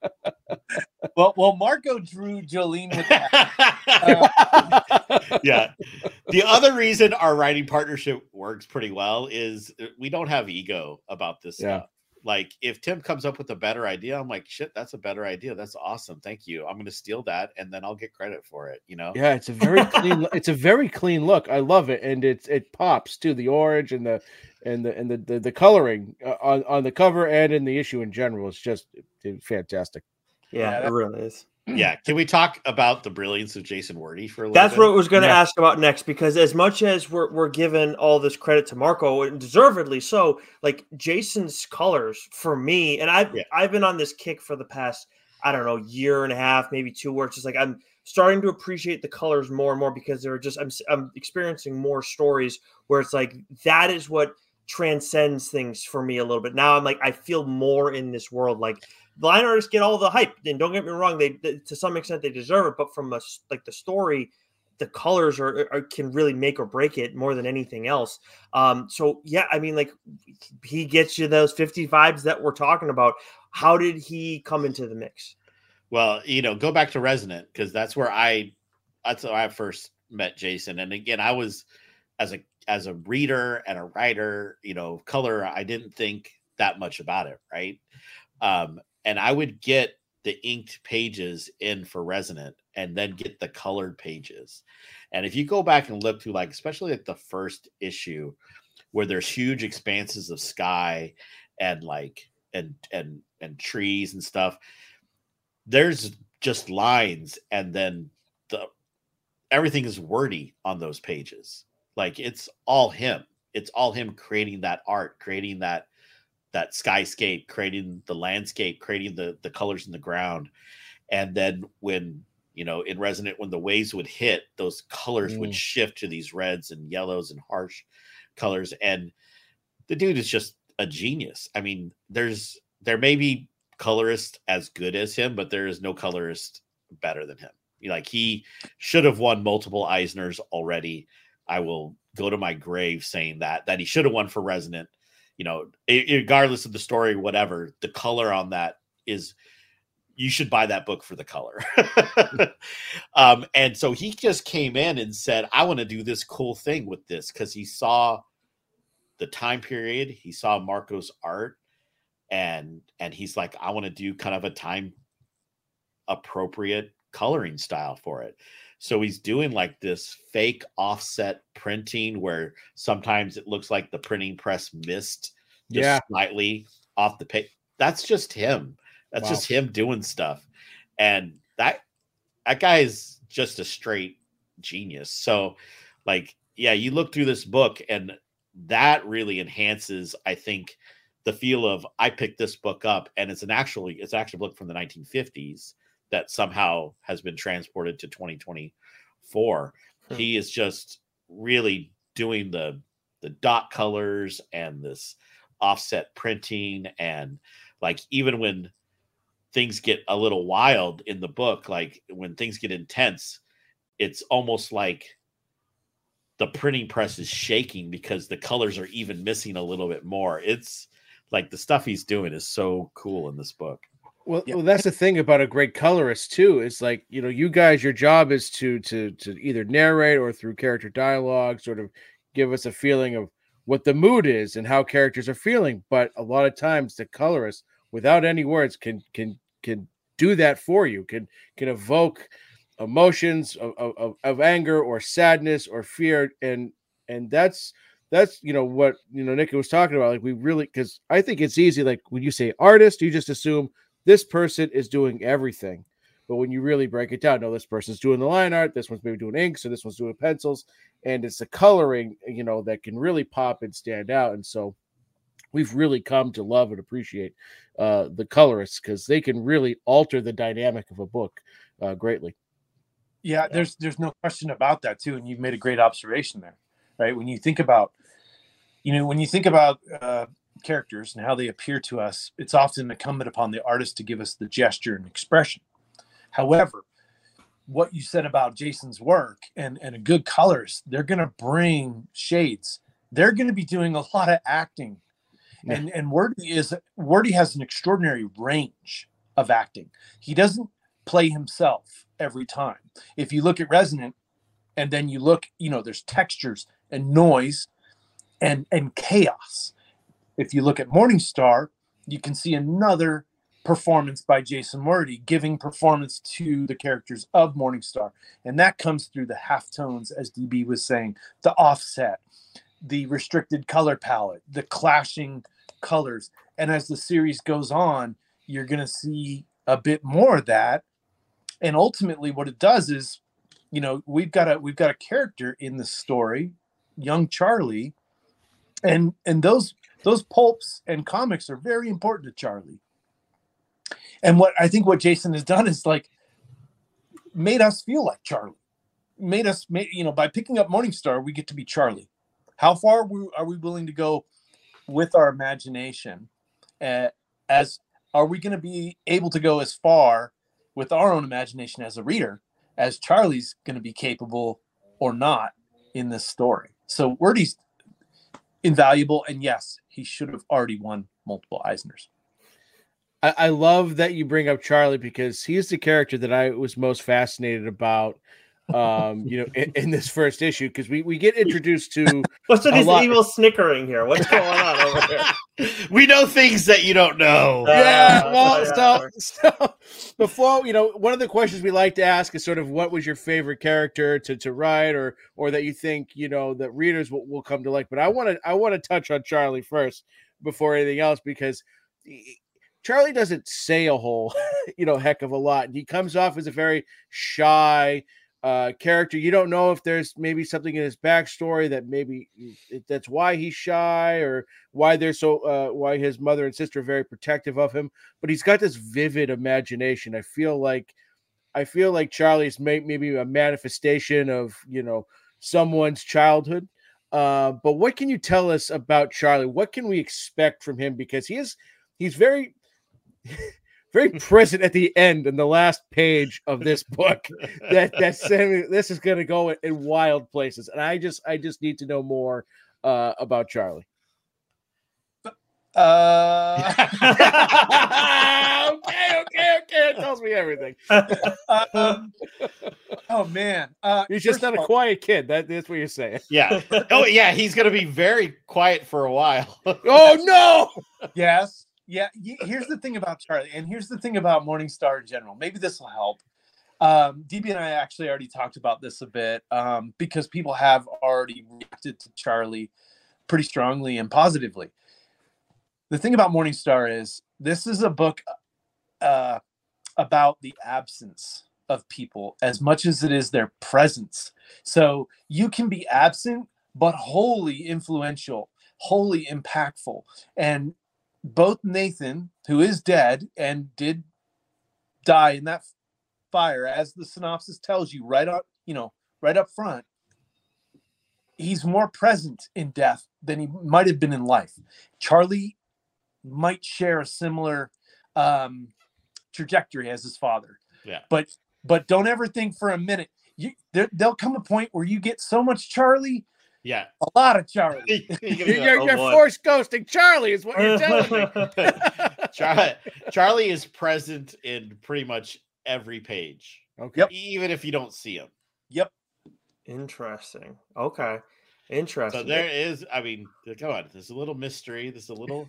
well, well, Marco drew Jolene with that. yeah. The other reason our writing partnership works pretty well is uh, we don't have ego about this Yeah. stuff. Like if Tim comes up with a better idea, I'm like, shit, that's a better idea. That's awesome. Thank you. I'm gonna steal that and then I'll get credit for it, you know? yeah it's a very clean it's a very clean look i love it and it's it pops too the orange and the and the and the the, the coloring uh, on on the cover and in the issue in general is just uh, fantastic Yeah, Yeah, it really is. Yeah. Can we talk about the brilliance of Jason Wordie for a little That's bit? what I was going to Yeah. ask about next because as much as we're we're giving all this credit to Marco, and deservedly so, like Jason's colors for me, and I've Yeah. I've been on this kick for the past I don't know year and a half, maybe two, where it's just like I'm starting to appreciate the colors more and more because they're just I'm s- I'm experiencing more stories where it's like that is what transcends things for me a little bit. Now I'm like I feel more in this world like the line artists get all the hype and don't get me wrong they, they- to some extent they deserve it but from a like the story the colors are, are can really make or break it more than anything else um so yeah i mean like he gets you those 50 vibes that we're talking about how did he come into the mix Well, you know, go back to Resonant because that's where I that's how I first met Jason. And again, I was as a as a reader and a writer, you know, color, I didn't think that much about it, right? Um, and I would get the inked pages in for Resonant and then get the colored pages. And if you go back and look through like especially like the first issue where there's huge expanses of sky and like and and and trees and stuff there's just lines and then the everything is Wordie on those pages like it's all him it's all him creating that art creating that that skyscape creating the landscape creating the the colors in the ground and then when you know in resonant when the waves would hit those colors would Mm. shift to these reds and yellows and harsh colors and the dude is just a genius i mean there's there may be colorist as good as him, but there is no colorist better than him. Like he should have won multiple Eisners already. I will go to my grave saying that that he should have won for Resonant. You know, regardless of the story, whatever the color on that is, you should buy that book for the color. um, and so he just came in and said, "I want to do this cool thing with this," because he saw the time period, he saw Marco's art, and and he's like, "I want to do kind of a time appropriate coloring style for it." So he's doing like this fake offset printing where sometimes it looks like the printing press missed just yeah. slightly off the page. That's just him. That's wow. just him doing stuff. And that that guy is just a straight genius. So like yeah, you look through this book and that really enhances I think the feel of I picked this book up and it's an actually it's actually a book from the 1950s that somehow has been transported to 2024. Hmm. He is just really doing the the dot colors and this offset printing and like even when things get a little wild in the book like when things get intense it's almost like the printing press is shaking because the colors are even missing a little bit more it's like the stuff he's doing is so cool in this book well, yeah. well, that's the thing about a great colorist too. Is like you know, you guys, your job is to to to either narrate or through character dialogue, sort of give us a feeling of what the mood is and how characters are feeling. But a lot of times, the colorist, without any words, can can can do that for you. Can can evoke emotions of, of, of anger or sadness or fear, and and that's that's you know what you know Nick was talking about. Like we really because I think it's easy. Like when you say artist, you just assume this person is doing everything. But when you really break it down, no, this person's doing the line art, this one's maybe doing inks, so this one's doing pencils, and it's the coloring, you know, that can really pop and stand out. And so we've really come to love and appreciate uh, the colorists because they can really alter the dynamic of a book uh, greatly. Yeah, there's there's no question about that too, and you've made a great observation there, right? When you think about, you know, when you think about uh, characters and how they appear to us, it's often incumbent upon the artist to give us the gesture and expression. However, what you said about Jason's work and, and a good colors, they're going to bring shades. They're going to be doing a lot of acting. Yeah. And and Wordie is Wordie has an extraordinary range of acting. He doesn't play himself every time. If you look at Resonant and then you look, you know, there's textures and noise and and chaos if you look at Morning Star, you can see another performance by Jason Wordie giving performance to the characters of Morning Star. And that comes through the half tones, as DB was saying, the offset, the restricted color palette, the clashing colors. And as the series goes on, you're going to see a bit more of that. And ultimately, what it does is, you know, we've got a we've got a character in the story, young Charlie, and and those those pulps and comics are very important to Charlie. And what I think what Jason has done is like made us feel like Charlie. Made us, made, you know, by picking up Morning Star, we get to be Charlie. How far are we, are we willing to go with our imagination? Uh, as are we going to be able to go as far with our own imagination as a reader as Charlie's going to be capable or not in this story? So Wordie's invaluable, and yes, he should have already won multiple Eisners. I, I love that you bring up Charlie because he's the character that I was most fascinated about um you know in, in, this first issue because we we get introduced to what's with this lot... evil snickering here what's going on over here we know things that you don't know yeah uh, well yeah. So, so before you know one of the questions we like to ask is sort of what was your favorite character to to write or or that you think you know that readers will, will come to like but i want to i want to touch on charlie first before anything else because Charlie doesn't say a whole, you know, heck of a lot. He comes off as a very shy, uh, character. You don't know if there's maybe something in his backstory that maybe that's why he's shy or why they're so uh, why his mother and sister are very protective of him. But he's got this vivid imagination. I feel like I feel like Charlie's may, maybe a manifestation of you know someone's childhood. Uh, but what can you tell us about Charlie? What can we expect from him? Because he is he's very very present at the end in the last page of this book. That saying this is going to go in, in wild places, and I just I just need to know more uh, about Charlie. Uh, okay, okay, okay. It tells me everything. um, oh man, uh, He's just not a all- quiet kid. That, that's what you're saying. Yeah. Oh yeah, he's gonna be very quiet for a while. Oh no! Yes. Yeah. Here's the thing about Charlie, and here's the thing about Morning Star in general. Maybe this will help. Um, DB and I actually already talked about this a bit um, because people have already reacted to Charlie pretty strongly and positively. The thing about Morning Star is this is a book uh, about the absence of people as much as it is their presence. So you can be absent, but wholly influential, wholly impactful. And both Nathan, who is dead and did die in that fire, as the synopsis tells you right up, you know, right up front, he's more present in death than he might have been in life. Charlie might share a similar um, trajectory as his father. Yeah. But but don't ever think for a minute. You there, there'll come a point where you get so much Charlie, Yeah. a lot of Charlie. You're You're, be "Oh, you're force ghosting Charlie, is what you're telling me. Charlie, Charlie is present in pretty much every page, Okay. Yep. even if you don't see him. Yep. Interesting. Okay. Interesting. So there is, I mean, come on, there's a little mystery. There's a little,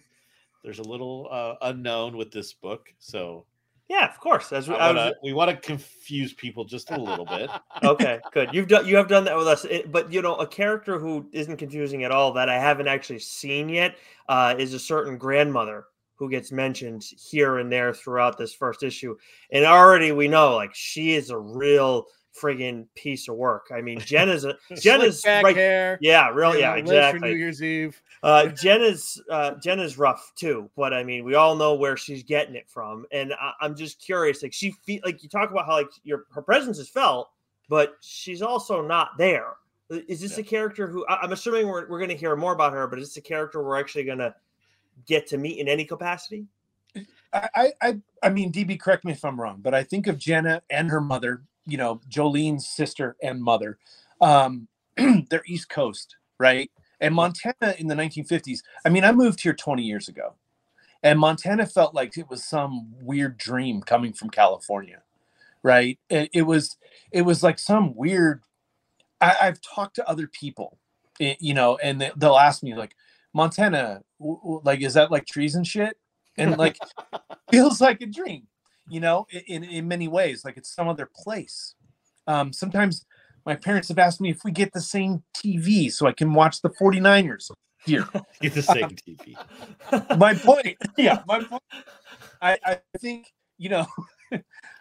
there's a little uh, unknown with this book. So yeah, of course. As we, wanna, was- we want to confuse people just a little bit. okay, good. You've done you have done that with us, It- but you know, a character who isn't confusing at all that I haven't actually seen yet uh, is a certain grandmother who gets mentioned here and there throughout this first issue, and already we know like she is a real friggin' piece of work. I mean, Jenna's a Jenna's Slick back right. hair. Yeah, really. Yeah, know, For exactly. New Year's Eve. Uh, Jenna's uh, Jenna's rough too, but I mean, we all know where she's getting it from, and I, I'm just curious. Like she feel like you talk about how like your her presence is felt, but she's also not there. Is this Yeah. a character who I- I'm assuming we're we're going to hear more about her, but is this a character we're actually going to get to meet in any capacity? I, I, I, I mean, DB, correct me if I'm wrong, but I think of Jenna and her mother, you know, Jolene's sister and mother. Um, they're East Coast, right? And Montana in the 1950s. I mean, I moved here 20 years ago, and Montana felt like it was some weird dream coming from California, right? It, it was, it was like some weird. I, I've talked to other people, eh, you know, and they, they'll ask me like, Montana, like, is that like trees and shit? And like, feels like a dream, you know, in, in many ways, like it's some other place. Um, sometimes my parents have asked me if we get the same TV so I can watch the 49ers here. Get the same TV. my point, yeah, my point. I, I think, you know,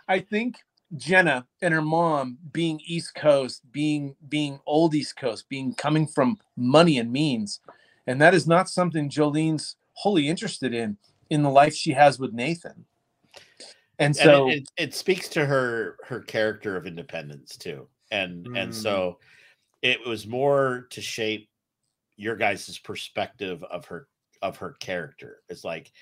I think Jenna and her mom being East Coast, being being old East Coast, being coming from money and means, and that is not something Jolene's wholly interested in in the life she has with Nathan. And and so it, it, it speaks to her her character of independence too. And and Mm. so it was more to shape your guys' perspective of her of her character. It's like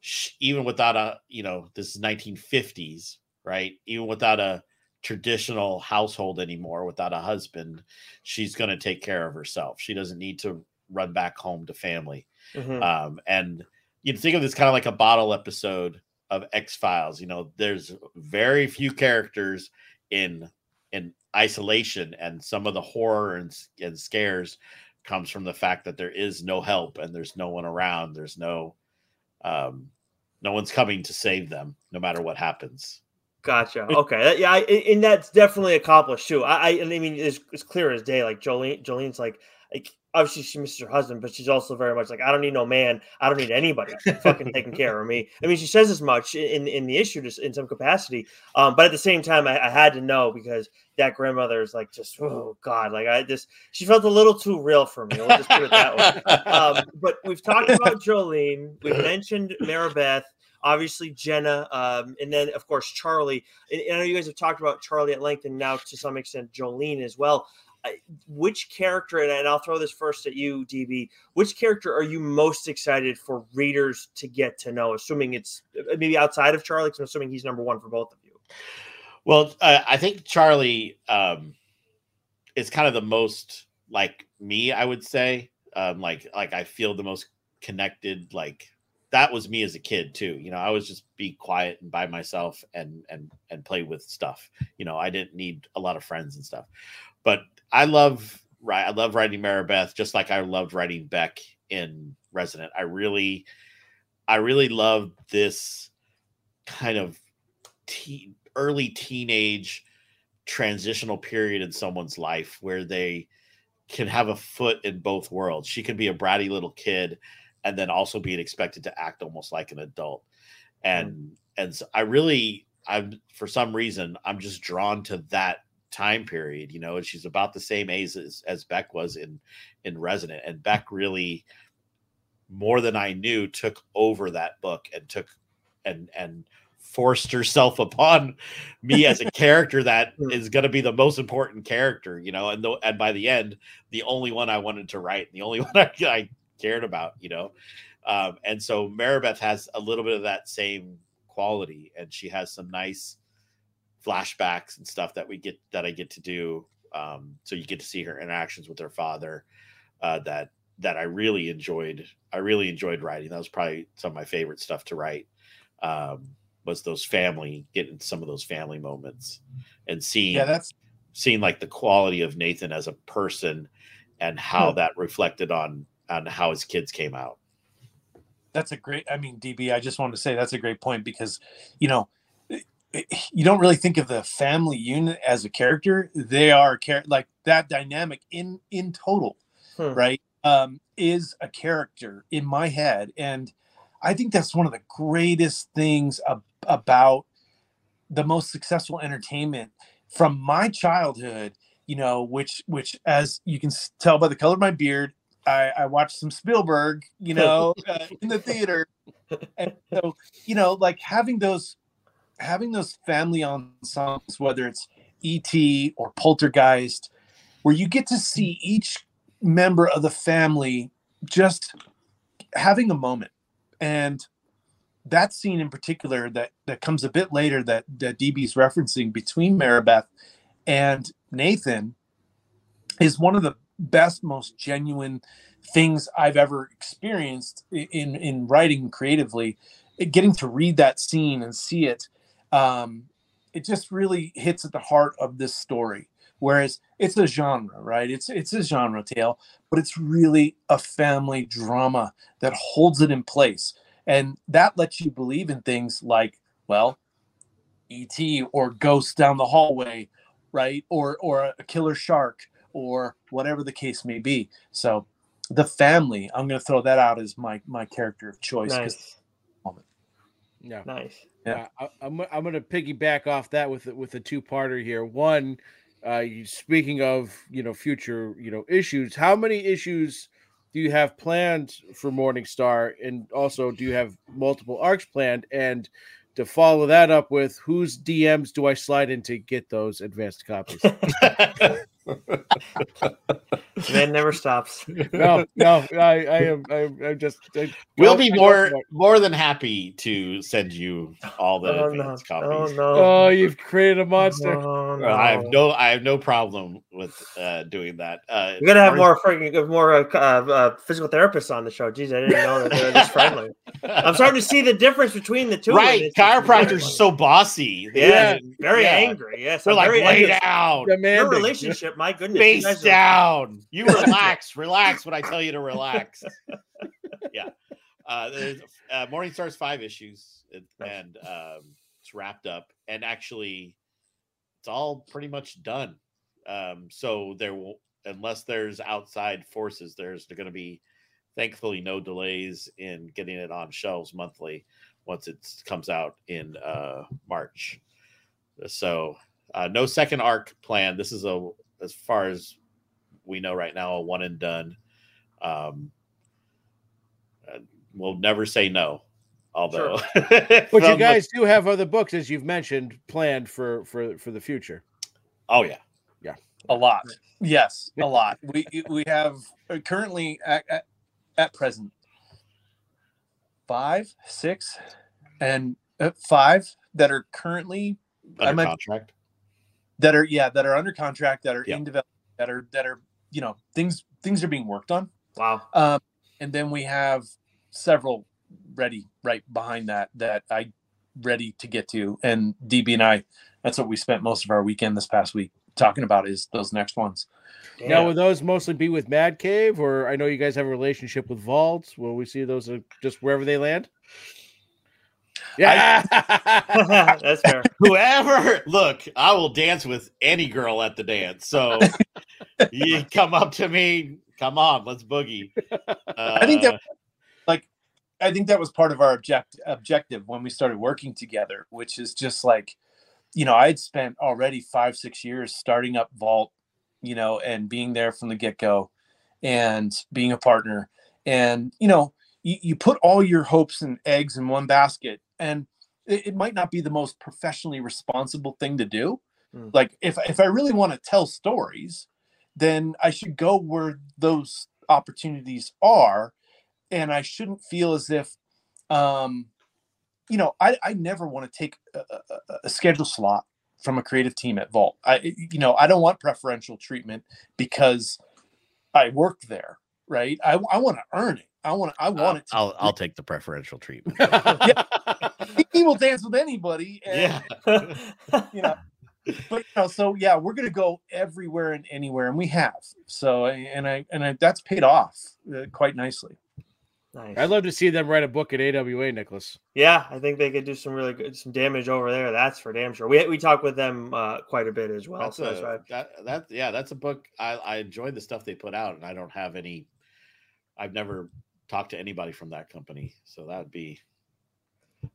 sh even without a you know this is 1950s right? Even without a traditional household anymore without a husband she's going to take care of herself. She doesn't need to run back home to family. Mhm. um, and you think of this kind of like a bottle episode of X Files. You know, there's very few characters in in isolation, and some of the horror and, and scares comes from the fact that there is no help and there's no one around. There's no um, no one's coming to save them, no matter what happens. Gotcha. Okay. Yeah, I, and that's definitely accomplished too. I, I, I mean, it's, it's clear as day. Like Jolene, Jolene's like, like obviously she misses her husband, but she's also very much like, I don't need no man. I don't need anybody fucking taking care of me. I mean, she says as much in in the issue, just in some capacity. Um, but at the same time, I, I had to know because that grandmother is like, just oh god, like I just she felt a little too real for me. We'll just put it that way. Um, but we've talked about Jolene. We've mentioned Maribeth obviously Jenna, um, and then of course Charlie. And, and I know you guys have talked about Charlie at length, and now to some extent Jolene as well. Which character, and, and I'll throw this first at you, DB. Which character are you most excited for readers to get to know? Assuming it's uh, maybe outside of Charlie, because I'm assuming he's number one for both of you. Well, uh, I think Charlie um, is kind of the most like me. I would say, um, like like I feel the most connected. Like that was me as a kid too. You know, I was just be quiet and by myself and and and play with stuff. You know, I didn't need a lot of friends and stuff. But I love right. I love writing Maribeth just like I loved writing Beck in Resonant. I really, I really love this kind of teen, early teenage transitional period in someone's life where they can have a foot in both worlds. She can be a bratty little kid and then also being expected to act almost like an adult. And mm. and so I really I'm for some reason I'm just drawn to that time period, you know, and she's about the same age as, as Beck was in in Resonant. And Beck really more than I knew took over that book and took and and forced herself upon me as a character that is going to be the most important character, you know, and the, and by the end, the only one I wanted to write, the only one I, I cared about, you know, um, and so Maribeth has a little bit of that same quality, and she has some nice flashbacks and stuff that we get that I get to do. Um, so you get to see her interactions with her father, uh, that that I really enjoyed. I really enjoyed writing. That was probably some of my favorite stuff to write. Um, was those family getting some of those family moments and seeing Yeah, that's seeing like the quality of Nathan as a person and how Hmm. that reflected on on how his kids came out. that's a great i mean db i just wanted to say that's a great point because you know you don't really think of the family unit as a character. They are char- like that dynamic in in total Hmm. right um is a character in my head. And i think that's one of the greatest things ab- about the most successful entertainment from my childhood you know which which as you can tell by the color of my beard i i watched some spielberg you know uh, in the theater. And so you know like having those having those family ensembles whether it's et or poltergeist where you get to see each member of the family just having a moment. And that scene in particular that that comes a bit later that that DB's referencing between Maribeth and Nathan is one of the best most genuine things I've ever experienced in in writing creatively. Getting to read that scene and see it um it just really hits at the heart of this story. Whereas it's a genre right? It's it's a genre tale but it's really a family drama that holds it in place. And that lets you believe in things like well et or ghosts down the hallway right? Or or a killer shark or whatever the case may be. So the family i'm going to throw that out as my my character of choice 'cause- Nice, Yeah. nice. Yeah. Uh, I, I'm I'm going to piggyback off that with with a two parter here. One, uh, you, speaking of you know future you know issues, how many issues do you have planned for Morning Star, and also do you have multiple arcs planned? And to follow that up with, whose DMs do I slide in to get those advanced copies? Man never stops. no, no, I, I am, I am, I'm just. I, we'll be I- more more than happy to send you all the Oh no! advanced Oh copies. no! Oh, you've created a monster. Oh, Uh, I have no I have no problem with uh, doing that. Uh, We gotta have more freaking more uh, uh, uh, physical therapists on the show. Jeez, I didn't know that they were this friendly. I'm starting to see the difference between the two. right. it's- it's Chiropractors are so bossy. They- yeah, very yeah. angry. Yes, They're I'm like very lay angry. down, Your Demanding. My goodness, you face are- down. You relax, relax when I tell you to relax. yeah. Uh, uh, Morning Star's five issues, and, and um, it's wrapped up, and actually, it's all pretty much done. Um, so there will, unless there's outside forces, there's going to be, thankfully, no delays in getting it on shelves monthly once it comes out in uh, March. So uh, no second arc plan. This is a, as far as we know right now, a one and done. Um, uh, we'll never say no. Although, But from you the- guys do have other books, as you've mentioned, planned for for for the future. oh yeah, yeah, A lot. Yes, a lot. We we have uh, currently at, at, at present five, six, and uh, five that are currently I might- contract. That are yeah that are under contract that are Yep. in development that are that are you know things things are being worked on Wow. um and then we have several ready right behind that that i ready to get to and db and i that's what we spent most of our weekend this past week talking about is those next ones Now, will those mostly be with Mad Cave, or I know you guys have a relationship with Vaults? Will we see those uh, just wherever they land? Yeah. That's fair. Whoever, look, I will dance with any girl at the dance. So you come up to me, come on, let's boogie. Uh, I think that- like i think that was part of our object objective when we started working together which is just like you know i'd spent already five six years starting up vault you know and being there from the get-go and being a partner and you know you, you put all your hopes and eggs in one basket and it, it might not be the most professionally responsible thing to do Mm. like if if i really want to tell stories then i should go where those opportunities are and I shouldn't feel as if, um, you know, I, I never want to take a, a, a schedule slot from a creative team at Vault. I, you know, I don't want preferential treatment because I worked there, right? I, I want to earn it. I want, I want it. To, I'll, I'll take the preferential treatment. he will dance with anybody. And, yeah. you know, but you know, so yeah, we're gonna go everywhere and anywhere, and we have. So, and I, and I, that's paid off uh, quite nicely. nice. I'd love to see them write a book at AWA, Nicholas. Yeah, I think they could do some really good some damage over there. That's for damn sure. We we talk with them uh, quite a bit as well. That's so that's right. that, that yeah, that's a book. I, I enjoy the stuff they put out, and I don't have any. I've never talked to anybody from that company, so that would be.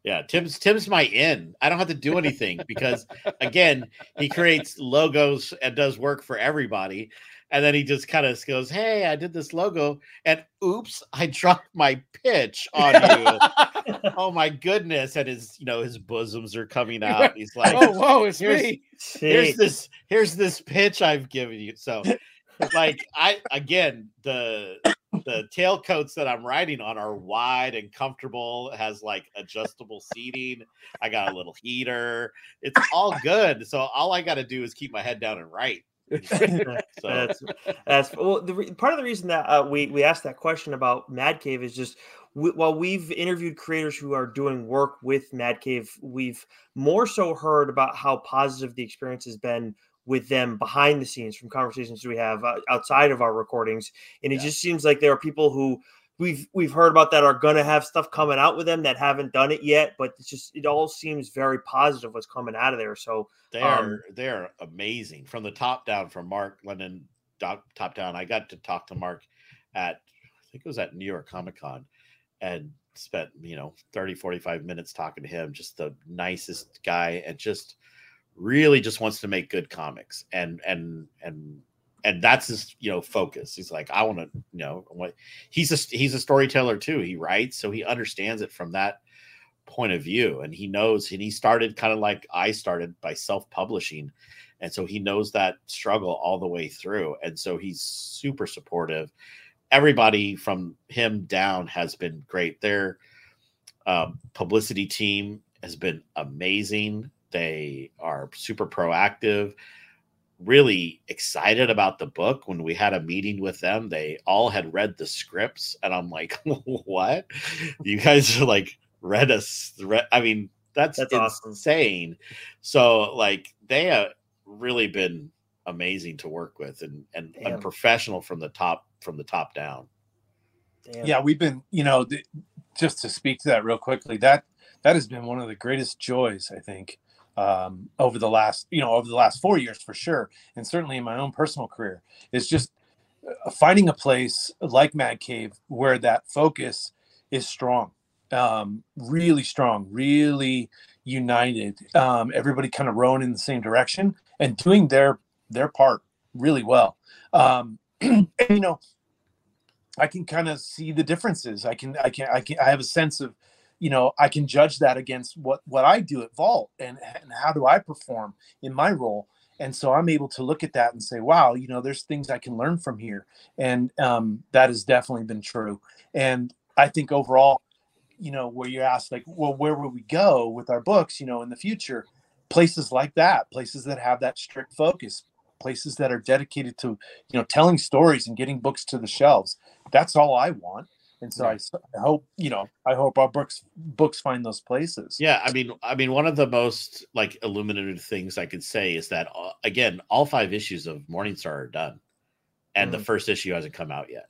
Yeah, Tim's Tim's my in. I don't have to do anything because again, he creates logos and does work for everybody. And then he just kind of goes, Hey, I did this logo, and oops, I dropped my pitch on you. oh my goodness. And his, you know, his bosoms are coming out. He's like, oh, whoa, it's here's- me. here's this here's this pitch I've given you. So like I again the the tailcoats that I'm riding on are wide and comfortable, It has like adjustable seating. I got a little heater. It's all good. So all I got to do is keep my head down and write. So That's that's well. The re- part of the reason that uh, we we asked that question about Mad Cave is just we, while we've interviewed creators who are doing work with Mad Cave, we've more so heard about how positive the experience has been with them behind the scenes from conversations we have uh, outside of our recordings, and it Yeah. just seems like there are people who we've we've heard about that are going to have stuff coming out with them that haven't done it yet, but it's just it all seems very positive what's coming out of there. So they Um, are they're amazing from the top down from Mark London top, top down. I got to talk to Mark at I think it was at New York Comic Con and spent, you know, 30 45 minutes talking to him, just the nicest guy and just really just wants to make good comics and and and and that's his you know focus. He's like i want to you know what he's a he's a storyteller too. He writes so he understands it from that point of view and he knows and he started kind of like i started by self-publishing. And so he knows that struggle all the way through. And so he's super supportive. Everybody from him down has been great. Their um, publicity team has been amazing they are super proactive really excited about the book when we had a meeting with them they all had read the scripts and i'm like what you guys are like read us read, i mean that's, That's awesome. insane so like they have really been amazing to work with and and, Damn. and professional from the top from the top down damn. yeah we've been you know th- just to speak to that real quickly that that has been one of the greatest joys i think um, over the last you know over the last four years for sure and certainly in my own personal career is just uh, finding a place like mad cave where that focus is strong um, really strong really united um, everybody kind of rowing in the same direction and doing their their part really well um, and, you know I can kind of see the differences. I can, I can, I can, I have a sense of, you know, I can judge that against what what I do at Vault and and how do I perform in my role. and so i'm able to look at that and say wow you know there's things i can learn from here. And um, that has definitely been true. And i think overall you know where you ask like well where will we go with our books you know in the future? Places like that places that have that strict focus places that are dedicated to you know telling stories and getting books to the shelves. That's all i want and so I, I hope you know i hope our books books find those places Yeah, I mean, I mean, one of the most like illuminative things I could say is that uh, again, all five issues of Morning Star are done, and the Mhm. first issue hasn't come out yet,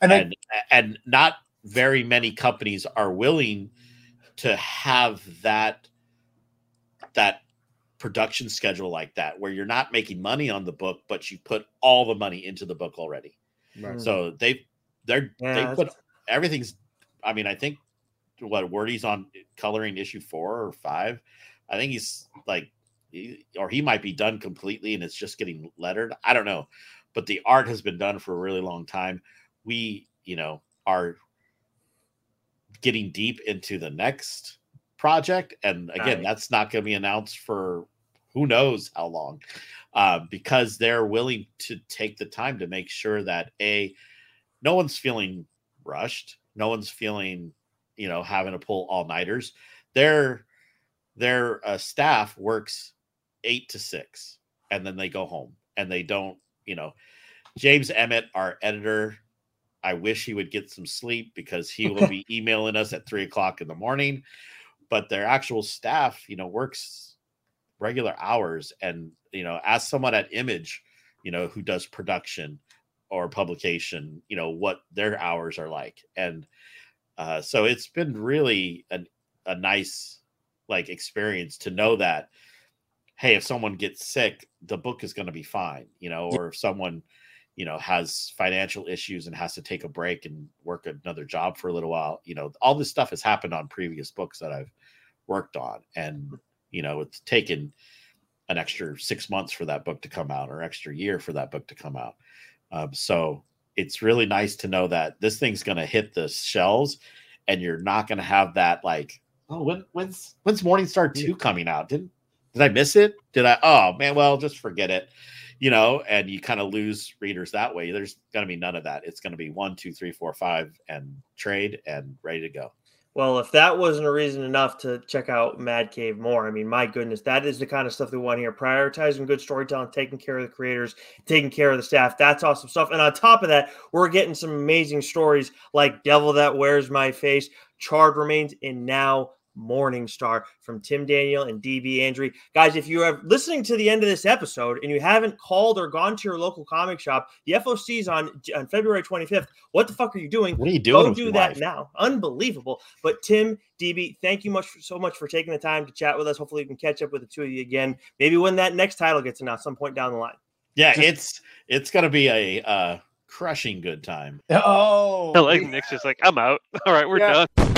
and, I, and and not very many companies are willing to have that that production schedule like that, where you're not making money on the book, but you put all the money into the book already. Right. So they they're Yeah, they put everything's. I mean, I think what Wordie's on coloring issue four or five. I think he's like, he- or he might be done completely and it's just getting lettered. I don't know, but the art has been done for a really long time. We, you know, are getting deep into the next project, and again, Right. that's not going to be announced for who knows how long, uh, because they're willing to take the time to make sure that a no one's feeling rushed, no one's feeling, you know, having to pull all nighters. Their their uh, staff works eight to six, and then they go home, and they don't, you know. James Emmett, our editor, I wish he would get some sleep because he will be emailing us at three o'clock in the morning. But their actual staff, you know, works regular hours. And, you know, as someone at Image, you know, who does production or publication, you know, what their hours are like. And uh, so it's been really an, a nice like experience to know that, hey, if someone gets sick, the book is going to be fine, you know, or if someone, you know has financial issues and has to take a break and work another job for a little while you know all this stuff has happened on previous books that i've worked on. And you know it's taken an extra six months for that book to come out or extra year for that book to come out um, so it's really nice to know that this thing's going to hit the shelves and you're not going to have that like oh when when's when's Morning Star 2 coming out Didn't did i miss it did i oh man well just forget it you know, and you kind of lose readers that way. There's going to be none of that. It's going to be one, two, three, four, five, and trade and ready to go. Well, if that wasn't a reason enough to check out Mad Cave more, I mean, my goodness, that is the kind of stuff we want here. Prioritizing good storytelling, taking care of the creators, taking care of the staff. That's awesome stuff. And on top of that, we're getting some amazing stories like Devil That Wears My Face, Charred Remains, and now Morning Star from Tim Daniel and DB Andry. Guys, if you are listening to the end of this episode and you haven't called or gone to your local comic shop, the FOC is on, on February 25th. What the fuck are you doing? What are you doing? Go do that life? now. Unbelievable. But Tim, DB, thank you much so much for taking the time to chat with us. Hopefully, we can catch up with the two of you again. Maybe when that next title gets announced, some point down the line. Yeah, it's it's going to be a uh, crushing good time. oh like Nick's just like, I'm out. All right, we're Yeah. done.